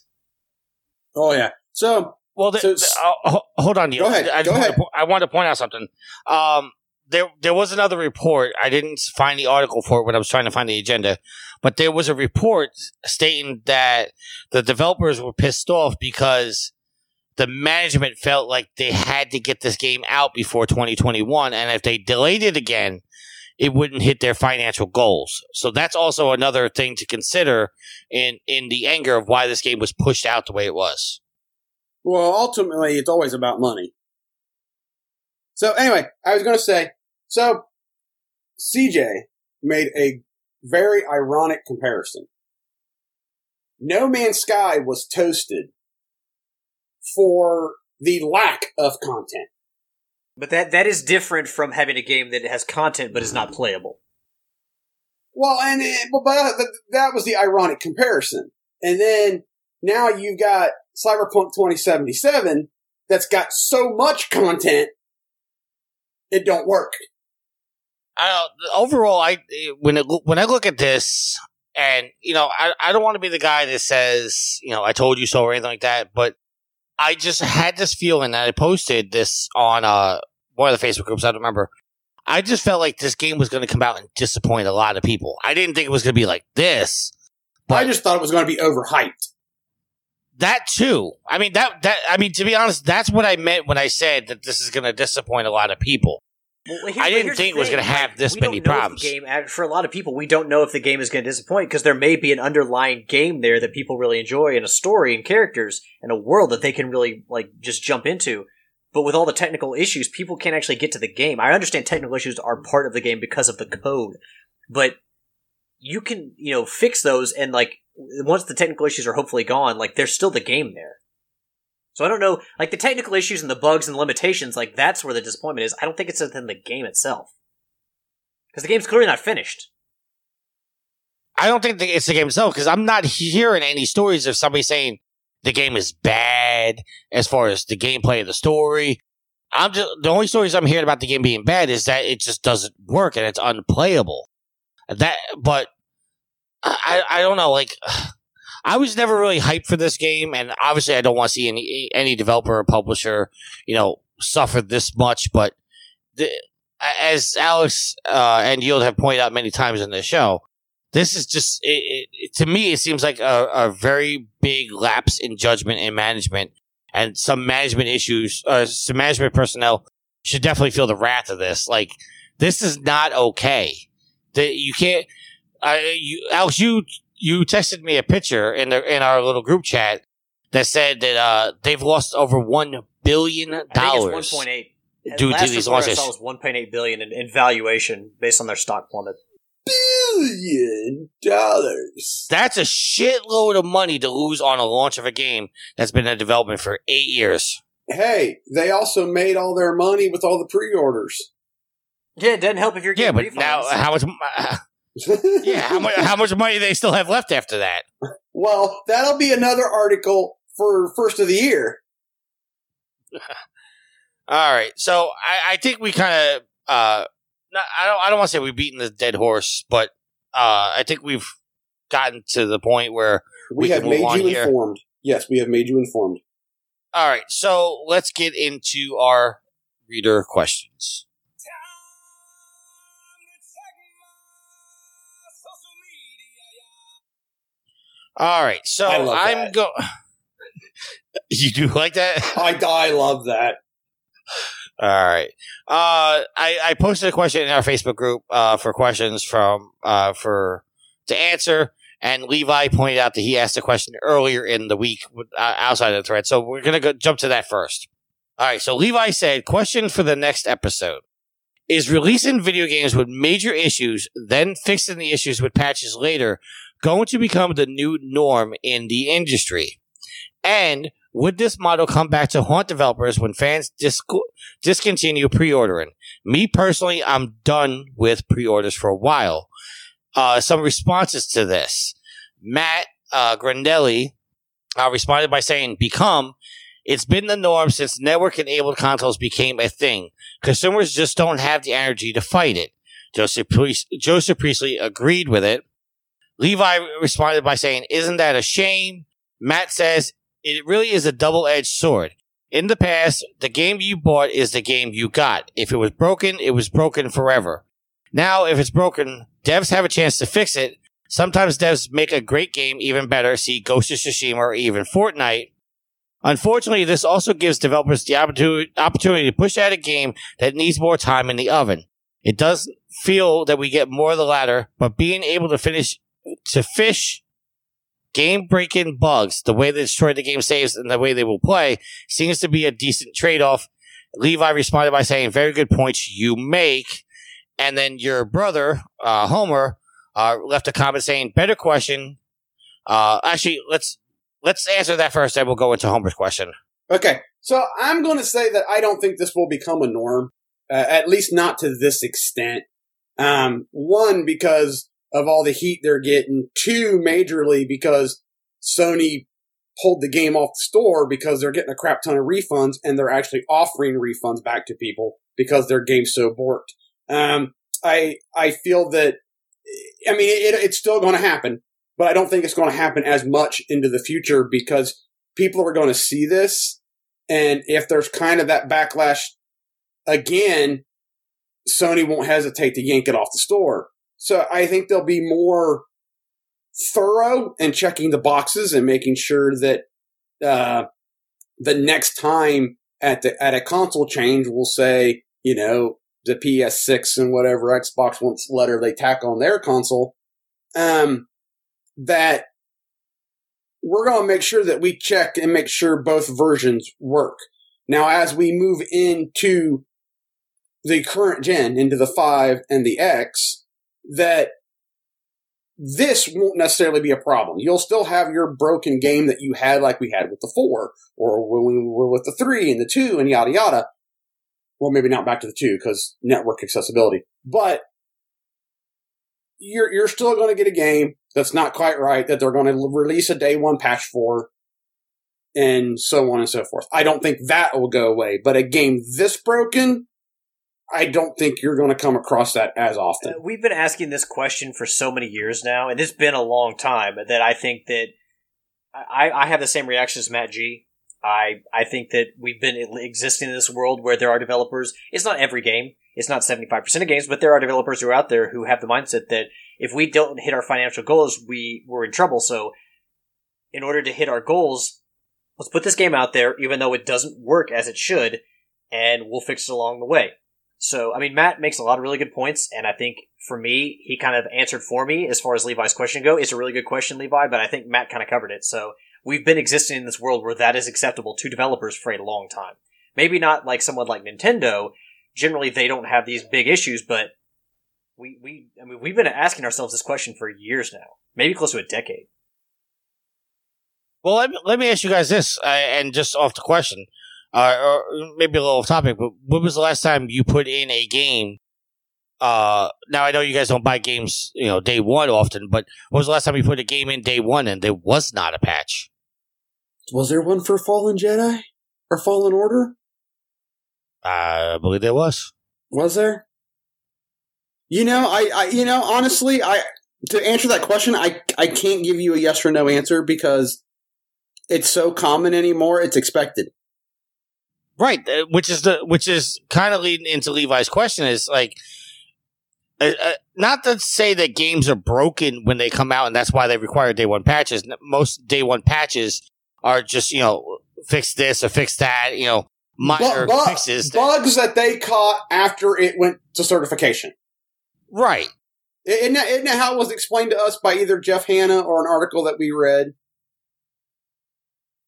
S2: Oh yeah. So
S1: Well, the,
S2: So-
S1: the- uh, hold on. Neil.
S2: Go ahead,
S1: I,
S2: go
S1: just
S2: ahead.
S1: to po- I wanted to point out something. Um, there, there was another report. I didn't find the article for it when I was trying to find the agenda, but there was a report stating that the developers were pissed off because the management felt like they had to get this game out before 2021, and if they delayed it again, it wouldn't hit their financial goals. So that's also another thing to consider in in the anger of why this game was pushed out the way it was.
S2: Well, ultimately, it's always about money. So anyway, I was going to say, so CJ made a very ironic comparison. No Man's Sky was toasted for the lack of content.
S3: But that that is different from having a game that has content but is not playable.
S2: Well, and it, but, but that, that was the ironic comparison. And then now you've got Cyberpunk 2077 that's got so much content, it don't work.
S1: I don't, overall, I when it, when I look at this, and you know, I I don't want to be the guy that says you know I told you so or anything like that, but I just had this feeling that I posted this on uh one of the Facebook groups. I don't remember. I just felt like this game was going to come out and disappoint a lot of people. I didn't think it was going to be like this.
S2: I just thought it was going to be overhyped.
S1: That too. I mean that that I mean to be honest, that's what I meant when I said that this is going to disappoint a lot of people.
S3: Well, here's-
S1: I didn't think it was gonna have this
S3: we
S1: many
S3: don't know if the
S1: problems.
S3: Game uh, for a lot of people, we don't know if the game is going to disappoint because there may be an underlying game there that people really enjoy, and a story and characters and a world that they can really like just jump into. But with all the technical issues, people can't actually get to the game. I understand technical issues are part of the game because of the code, but you can you know fix those and like once the technical issues are hopefully gone, like there's still the game there. So I don't know, like the technical issues and the bugs and limitations, like that's where the disappointment is. I don't think it's within the game itself. Because the game's clearly not finished.
S1: I don't think it's the game itself because I'm not hearing any stories of somebody saying the game is bad as far as the gameplay of the story. I'm just the only stories I'm hearing about the game being bad is that it just doesn't work and it's unplayable. That, but I I don't know. Like I was never really hyped for this game, and obviously I don't want to see any any developer or publisher you know suffer this much. But the, as Alex uh, and Yield have pointed out many times in the show, this is just it, it, to me it seems like a, a very big lapse in judgment and management and some management issues uh, some management personnel should definitely feel the wrath of this like this is not okay that you can't you alex you you texted me a picture in the in our little group chat that said that uh, they've lost over one billion dollars.
S3: 1.8.
S1: due to these
S3: report I
S1: launches.
S3: was 1.8 billion in, in valuation based on their stock plummet.
S2: Billion dollars.
S1: That's a shitload of money to lose on a launch of a game that's been in development for eight years.
S2: Hey, they also made all their money with all the pre-orders.
S3: Yeah, it doesn't help if you're
S1: Yeah,
S3: getting
S1: but now
S3: refunds.
S1: how much? Yeah, how much? How much money do they still have left after that?
S2: well, that'll be another article for first of the year.
S1: All right, so I, I think we kind of. Uh, not, I don't. I don't want to say we've beaten the dead horse, but uh, I think we've gotten to the point where.
S2: We,
S1: We
S2: have made you
S1: here.
S2: informed. Yes, we have made you informed.
S1: All right, so let's get into our reader questions. All right, so I'm go. you do like that?
S2: I, I love that.
S1: All right. Uh, I, I posted a question in our Facebook group uh, for questions from uh, for to answer, and Levi pointed out that he asked a question earlier in the week uh, outside of the thread. So we're gonna go jump to that first. All right. So Levi said, "Question for the next episode: Is releasing video games with major issues, then fixing the issues with patches later, going to become the new norm in the industry?" And Would this model come back to haunt developers when fans dis- discontinue pre-ordering? Me personally, I'm done with pre-orders for a while. Uh, some responses to this. Matt uh, Grandelli uh, responded by saying, "Become." It's been the norm since network-enabled consoles became a thing. Consumers just don't have the energy to fight it. Joseph, Priest- Joseph Priestley agreed with it. Levi responded by saying, Isn't that a shame? Matt says, It really is a double edged sword. In the past, the game you bought is the game you got. If it was broken, it was broken forever. Now, if it's broken, devs have a chance to fix it. Sometimes devs make a great game even better. See Ghost of Tsushima or even Fortnite. Unfortunately, this also gives developers the opportunity to push out a game that needs more time in the oven. It does feel that we get more of the latter, but being able to finish to fish game breaking bugs, the way they destroy the game saves and the way they will play, seems to be a decent trade off. Levi responded by saying, Very good points you make. And then your brother, uh, Homer, uh, left a comment saying, Better question. Uh, actually, let's let's answer that first, then we'll go into Homer's question.
S2: Okay, so I'm going to say that I don't think this will become a norm, uh, at least not to this extent. Um, one, because of all the heat they're getting. Two, majorly because Sony pulled the game off the store because they're getting a crap ton of refunds and they're actually offering refunds back to people because their game's so borked. Um, I I feel that I mean it, it's still going to happen, but I don't think it's going to happen as much into the future because people are going to see this, and if there's kind of that backlash again, Sony won't hesitate to yank it off the store. So I think they'll be more thorough and checking the boxes and making sure that uh, the next time at the at a console change we'll say, you know, the PS6 and whatever Xbox wants letter they tack on their console, um, that we're going to make sure that we check and make sure both versions work. Now, as we move into the current gen, into the 5 and the X, that this won't necessarily be a problem. You'll still have your broken game that you had, like we had with the 4, or when we were with the 3 and the 2 and yada yada. Well, maybe not back to the 2 because network accessibility. But you're, you're still going to get a game that's not quite right, that they're going to release a day one patch for, and so on and so forth. I don't think that will go away, but a game this broken, I don't think you're going to come across that as often.
S3: Uh, we've been asking this question for so many years now, and it's been a long time that I think that I, I have the same reaction as Matt G. I I think that we've been existing in this world where there are developers. It's not every game. It's not seventy five percent of games, but there are developers who are out there who have the mindset that if we don't hit our financial goals, we we're in trouble. So, in order to hit our goals, let's put this game out there, even though it doesn't work as it should, and we'll fix it along the way. So, I mean, Matt makes a lot of really good points, and I think for me, he kind of answered for me as far as Levi's question go. It's a really good question, Levi, but I think Matt kind of covered it. So, we've been existing in this world where that is acceptable to developers for a long time. Maybe not like someone like Nintendo. Generally, they don't have these big issues, but we, we, I mean, we've been asking ourselves this question for years now, maybe close to a decade.
S1: Well, let me, let me ask you guys this, uh, and just off the question, uh, or maybe a little off topic, but when was the last time you put in a game? Uh, now I know you guys don't buy games, you know, day one often, but when was the last time you put a game in day one and there was not a patch?
S2: Was there one for Fallen Jedi or Fallen Order?
S1: I believe there was.
S2: Was there? You know, I, I you know, honestly, I to answer that question, I I can't give you a yes or no answer because it's so common anymore. It's expected.
S1: Right, uh, which is the which is kind of leading into Levi's question is like, uh, uh, not to say that games are broken when they come out and that's why they require day one patches. Most day one patches are just you know fix this or fix that, you know, minor
S2: Bu- bu-
S1: fixes. that-
S2: bugs that they caught after it went to certification.
S1: right,
S2: Isn't that, isn't that how it was explained to us by either Jeff Hanna or an article that we read?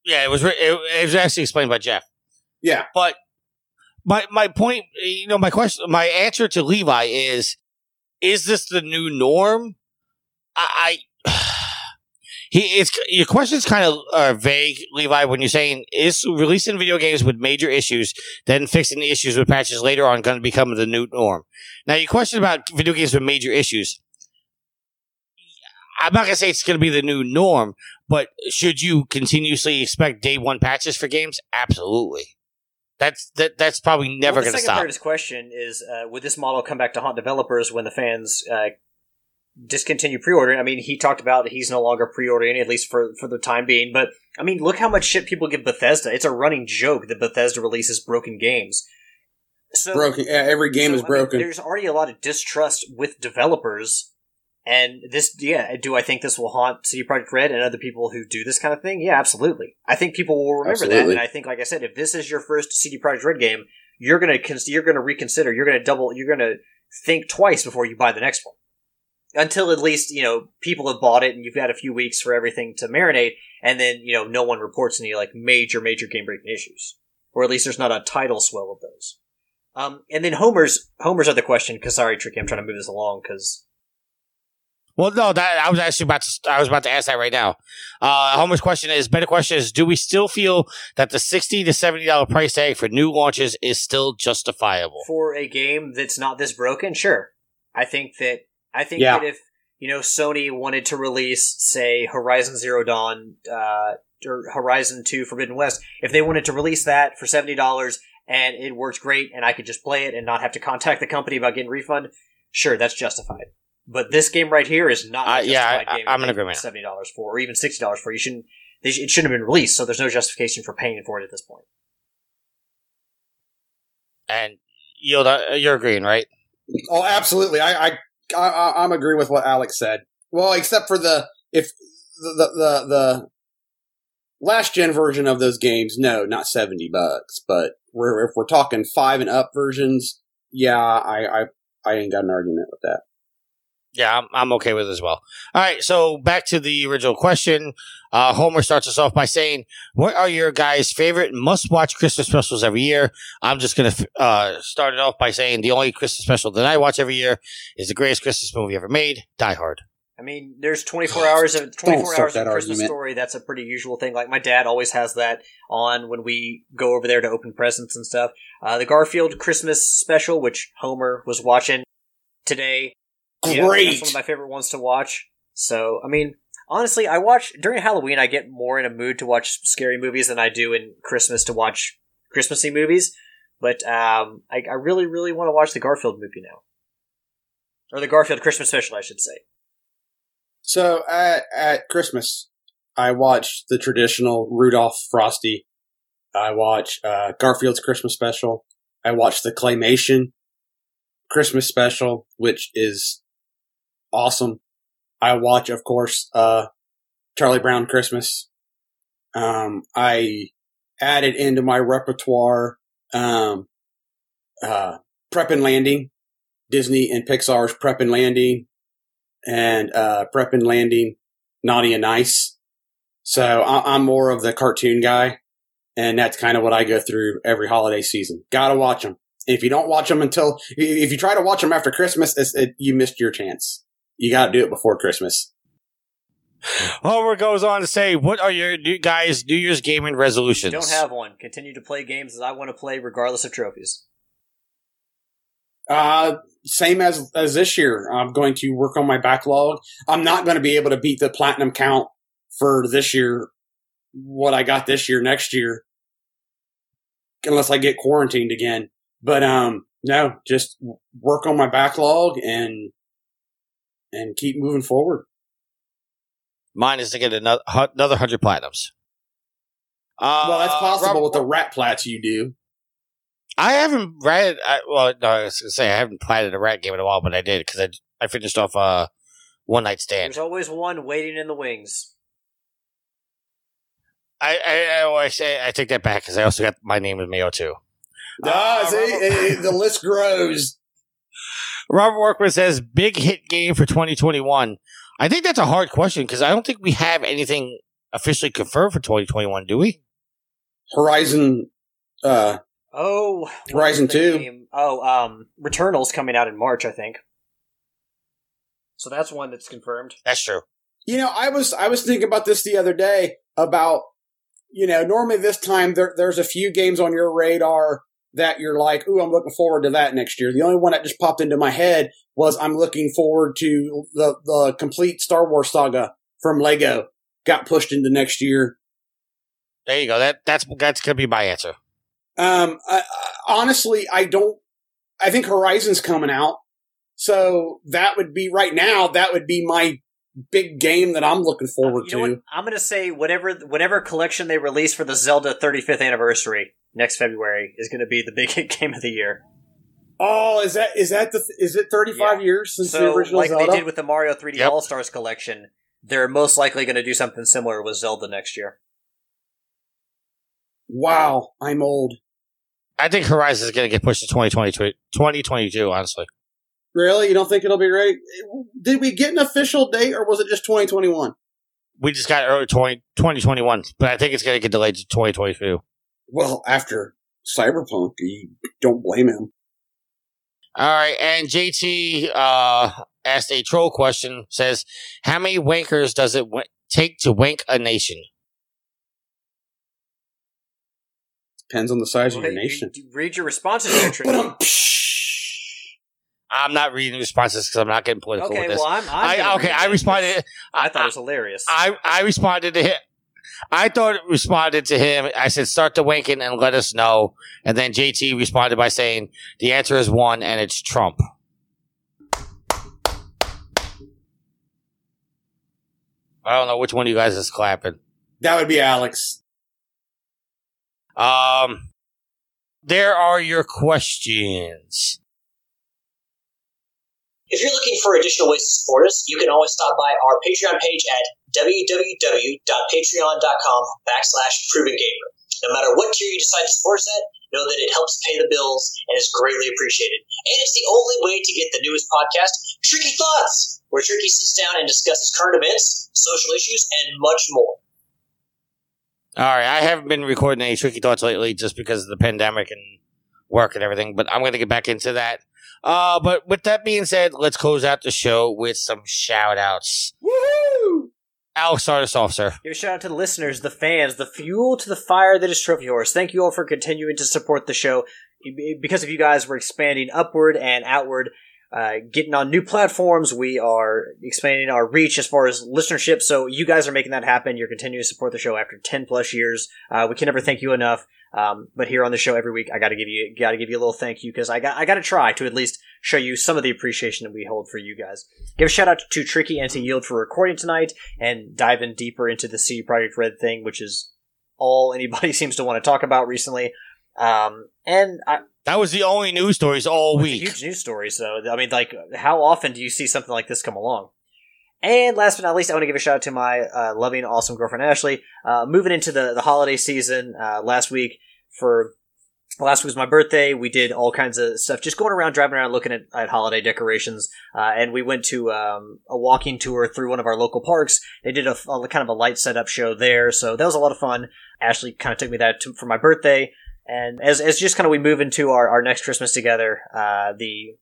S1: yeah, it was re- it, it was actually explained by Jeff.
S2: Yeah.
S1: But my my point, you know, my question, my answer to Levi is: Is this the new norm? I, I he it's your question's kind of uh, vague, Levi. When you're saying is releasing video games with major issues, then fixing the issues with patches later on going to become the new norm. Now, your question about video games with major issues. I'm not gonna say it's gonna be the new norm, but should you continuously expect day one patches for games? Absolutely. That's that. That's probably never
S3: well,
S1: going to
S3: second
S1: stop.
S3: part of his question is: uh, Would this model come back to haunt developers when the fans uh, discontinue pre-ordering? I mean, he talked about that he's no longer pre-ordering, at least for for the time being. But I mean, look how much shit people give Bethesda. It's a running joke that Bethesda releases broken games. So
S2: broken. Yeah, every game
S3: so,
S2: is
S3: I mean,
S2: broken.
S3: there's already a lot of distrust with developers. And this, yeah, do I think this will haunt CD Projekt Red and other people who do this kind of thing? Yeah, absolutely. I think people will remember that, and I think, like I said, if this is your first CD Projekt Red game, you're gonna cons- you're gonna reconsider, you're gonna double, you're gonna think twice before you buy the next one. Until at least you know people have bought it, and you've got a few weeks for everything to marinate, and then you know no one reports any like major major game breaking issues, or at least there's not a tidal swell of those. Um, and then Homer's Homer's other question, because sorry, Tricky, I'm trying to move this along because
S1: Well, no, that I was actually about to. I was about to ask that right now. Uh, Homer's question is better. Question is: Do we still feel that the sixty to seventy dollar price tag for new launches is still justifiable?
S3: for a game that's not this broken, sure. I think that I think
S2: Yeah.
S3: that if you know Sony wanted to release, say, Horizon Zero Dawn uh, or Horizon Two Forbidden West, if they wanted to release that for seventy dollars and it works great, and I could just play it and not have to contact the company about getting refund, sure, that's justified. But this game right here is not.
S1: Uh,
S3: a
S1: yeah,
S3: justified
S1: I-
S3: game
S1: I'm
S3: to
S1: in
S3: pay
S1: agreement.
S3: Seventy dollars for, or even sixty dollars for. You shouldn't. They sh- it shouldn't have been released, so there's no justification for paying for it at this point.
S1: And Yoda, you're agreeing, right?
S2: Oh, absolutely. I, I, I, I- I'm agree with what Alex said. Well, except for the if the the the, the last gen version of those games, no, not seventy bucks. But we're if we're talking five and up versions, yeah, I I, I ain't got an argument with that.
S1: Yeah, I'm, I'm okay with it as well. All right, so back to the original question. Uh, Homer starts us off by saying, "What are your guys' favorite must-watch Christmas specials every year?" I'm just gonna uh, start it off by saying the only Christmas special that I watch every year is the greatest Christmas movie ever made, Die Hard.
S3: I mean, there's 24 hours of 24 hours of Christmas
S2: argument.
S3: story. That's a pretty usual thing. Like my dad always has that on when we go over there to open presents and stuff. Uh, the Garfield Christmas special, which Homer was watching today.
S2: Great.
S3: that's one of my favorite ones to watch. So, I mean, honestly, I watch during Halloween. I get more in a mood to watch scary movies than I do in Christmas to watch Christmassy movies. But um, I, I really, really want to watch the Garfield movie now, or the Garfield Christmas special, I should say.
S2: So at at Christmas, I watch the traditional Rudolph Frosty. I watch uh, Garfield's Christmas special. I watch the claymation Christmas special, which is awesome. I watch, of course, uh, Charlie Brown Christmas. Um, I added into my repertoire um, uh, Prep and Landing, Disney and Pixar's Prep and Landing, and uh, Prep and Landing, Naughty and Nice. So I- I'm more of the cartoon guy, and that's kind of what I go through every holiday season. Gotta watch them. If you don't watch them until, if you try to watch them after Christmas, it, you missed your chance. You gotta do it before Christmas.
S1: Homer goes on to say, "What are your new guys' New Year's gaming resolutions?"
S3: Don't have one. Continue to play games as I want to play, regardless of trophies.
S2: Uh, same as as this year. I'm going to work on my backlog. I'm not going to be able to beat the platinum count for this year. What I got this year, next year, unless I get quarantined again. But um, no, just work on my backlog and and keep moving forward.
S1: Mine is to get another another hundred platinums. Uh,
S2: well, that's possible
S1: Rob-
S2: with the rat plats you do.
S1: I haven't read. I, well, no, I was gonna say I haven't played a rat game in a while, but I did because I I finished off uh one night stand.
S3: There's always one waiting in the wings.
S1: I I, I, well, I say I take that back because I also got my name with Mayo too.
S2: Ah,
S1: Uh,
S2: see,
S1: Robert-
S2: eh, the list grows.
S1: Robert Workman says big hit game for 2021. I think that's a hard question because I don't think we have anything officially confirmed for 2021. Do we?
S2: Horizon, uh,
S3: Oh,
S2: Horizon 2.
S3: game? Oh, um, Returnal's coming out in March, I think. So that's one that's confirmed.
S1: That's true.
S2: You know, I was I was thinking about this the other day about you know normally this time there, there's a few games on your radar that you're like, ooh, I'm looking forward to that next year. The only one that just popped into my head was I'm looking forward to the the complete Star Wars saga from Lego got pushed into next year.
S1: There you go. That that's that's gonna be my answer.
S2: Um, I, I, honestly, I don't. I think Horizon's coming out, so that would be right now. That would be my big game that I'm looking forward
S3: You know
S2: to.
S3: what? I'm gonna say whatever whatever collection they release for the Zelda 35th anniversary next February is gonna be the big game of the year.
S2: Oh, is that is that the is it 35
S3: Yeah.
S2: years since the
S3: So,
S2: original
S3: like
S2: Zelda?
S3: they did with the Mario 3D
S1: Yep.
S3: All Stars collection, they're most likely going to do something similar with Zelda next year.
S2: wow, I'm old.
S1: I think Horizon is gonna get pushed to 2022, 2022 honestly.
S2: Really, you don't think it'll be ready? Did we get an official date, or was it just 2021?
S1: We just got early 20, 2021, but I think it's gonna get delayed to 2022.
S2: Well, after Cyberpunk, you don't blame him.
S1: All right, and JT uh, asked a troll question. Says, "How many wankers does it w- take to wank a nation?"
S2: Depends on the size of
S3: Hey,
S2: your nation.
S3: you- you read your responses there, Tricky.
S2: But,
S1: I'm not reading the responses because I'm not getting political
S3: Okay,
S1: with this.
S3: well, I'm. I'm
S1: I, okay, I responded.
S3: I thought it was hilarious.
S1: I I responded to him. I thought it responded to him. I said, "Start the winking and let us know." And then JT responded by saying, "The answer is one, and it's Trump." I don't know which one of you guys is clapping.
S2: that would be Alex.
S1: Um, there are your questions.
S7: If you're looking for additional ways to support us, you can always stop by our Patreon page at www.patreon.com backslash proven gamer. No matter what tier you decide to support us at, know that it helps pay the bills and is greatly appreciated. And it's the only way to get the newest podcast, Tricky Thoughts, where Tricky sits down and discusses current events, social issues, and much more.
S1: All right, I haven't been recording any tricky thoughts lately just because of the pandemic and work and everything, but I'm going to get back into that. Uh, but with that being said, let's close out the show with some shout outs.
S2: Woohoo!
S1: Alex, start us off, sir.
S3: Give a shout out to the listeners, the fans, the fuel to the fire that is Trophy Wars. Thank you all for continuing to support the show. Because of you guys, we're expanding upward and outward, uh, getting on new platforms. We are expanding our reach as far as listenership. So you guys are making that happen. You're continuing to support the show after 10 plus years. Uh, we can never thank you enough. Um, but here on the show every week, I got to give you got to give you a little thank you because I got I got to try to at least show you some of the appreciation that we hold for you guys. Give a shout out to Tricky and to Yield for recording tonight and diving deeper into the CD Projekt Red thing, which is all anybody seems to want to talk about recently. Um, and I,
S1: That was the only news stories all week.
S3: huge news stories, though. I mean, like, how often do you see something like this come along? And last but not least, I want to give a shout out to my uh, loving, awesome girlfriend Ashley. Uh, moving into the the holiday season uh, last week for last week was my birthday. We did all kinds of stuff, just going around, driving around, looking at, at holiday decorations. Uh, and we went to um, a walking tour through one of our local parks. They did a, a kind of a light setup show there, so that was a lot of fun. Ashley kind of took me that to, for my birthday. And as, as just kind of we move into our, our next Christmas together, uh, the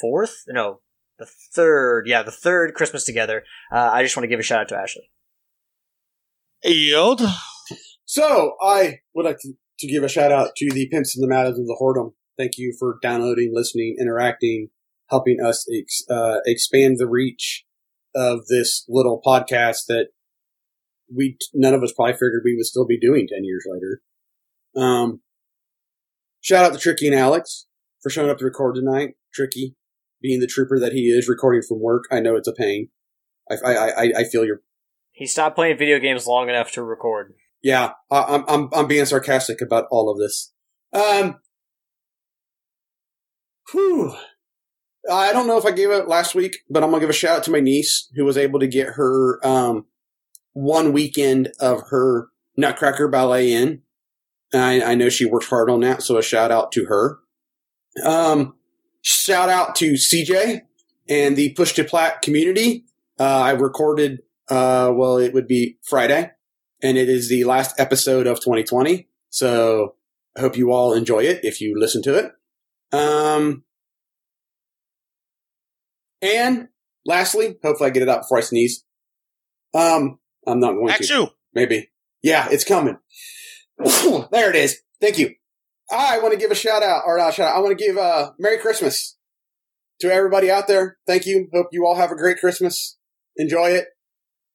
S3: fourth, no, the third, yeah, the third Christmas together, uh, I just want to give a shout out to Ashley.
S1: Yield.
S2: So I would like to, to give a shout out to the pimps and the madams of the whoredom. Thank you for downloading, listening, interacting, helping us ex, uh, expand the reach of this little podcast that we none of us probably figured we would still be doing ten years later. Um, shout out to Tricky and Alex for showing up to record tonight. Tricky, being the trooper that he is, recording from work. I know it's a pain. I I I, I feel your
S3: He stopped playing video games long enough to record.
S2: yeah, I, I'm I'm I'm being sarcastic about all of this. Um, whew. I don't know if I gave it last week, but I'm gonna give a shout out to my niece who was able to get her um one weekend of her Nutcracker ballet in. I, I know she worked hard on that, so a shout out to her. Um, shout out to CJ and the Push to Plat community. Uh, I recorded, uh, well, it would be Friday and it is the last episode of 2020. So I hope you all enjoy it if you listen to it. Um, and lastly, hopefully I get it out before I sneeze. Um, I'm not going
S1: Act
S2: to. Maybe. Yeah, it's coming. there it is. Thank you. I want to give a shout out, or not shout out. I want to give uh Merry Christmas to everybody out there. Thank you. Hope you all have a great Christmas. Enjoy it.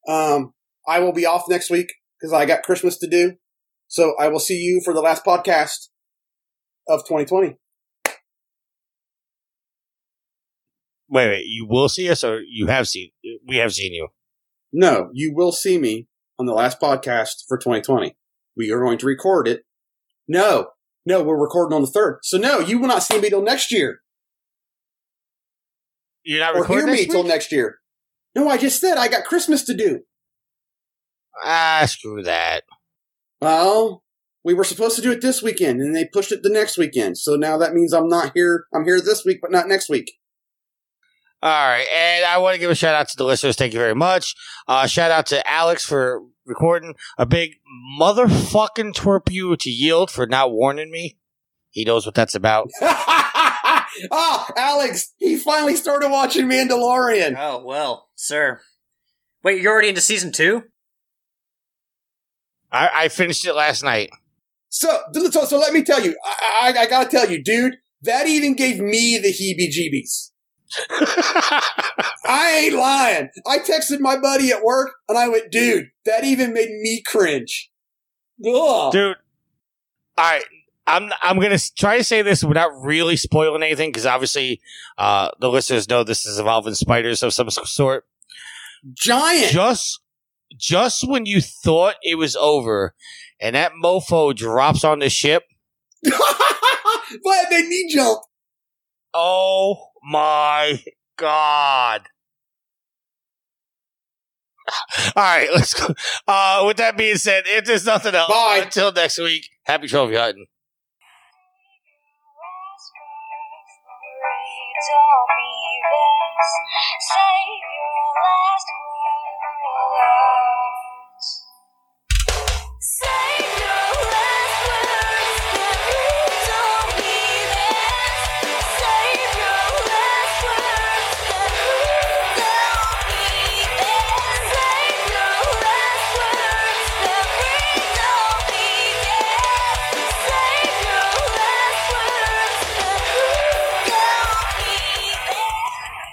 S2: Um, I will be off next week because I got Christmas to do. So I will see you for the last podcast of 2020.
S1: Wait, wait. You will see us, or you have seen? We have seen you.
S2: No, you will see me on the last podcast for 2020. We are going to record it. No, no, we're recording on the third. So no, you will not see me till next year.
S1: You're not
S2: or hear me till next year. No, I just said I got Christmas to do.
S1: Ah, screw that.
S2: Well, we were supposed to do it this weekend, and they pushed it the next weekend. So now that means I'm not here. I'm here this week, but not next week.
S1: All right, and I want to give a shout out to the listeners. Thank you very much. Uh, shout out to Alex for recording a big motherfucking twerp you to yield for not warning me. He knows what that's about.
S2: oh, Alex, he finally started watching Mandalorian.
S3: Oh well, sir. Wait, you're already into season two?
S1: I, I finished it last night.
S2: So, so, so let me tell you, I, I, I gotta tell you, dude, that even gave me the heebie-jeebies. I ain't lying. I texted my buddy at work, and I went, dude, that even made me cringe. Ugh.
S1: Dude, all right. I'm I'm gonna try to say this without really spoiling anything because obviously uh, the listeners know this is involving spiders of some sort.
S2: Giant.
S1: Just just when you thought it was over, and that mofo drops on the ship.
S2: but made me jump.
S1: Oh my god! All right, let's go. Uh, with that being said, if there's nothing else,
S2: Bye.
S1: until next week, happy trophy hunting.
S8: Save your last words.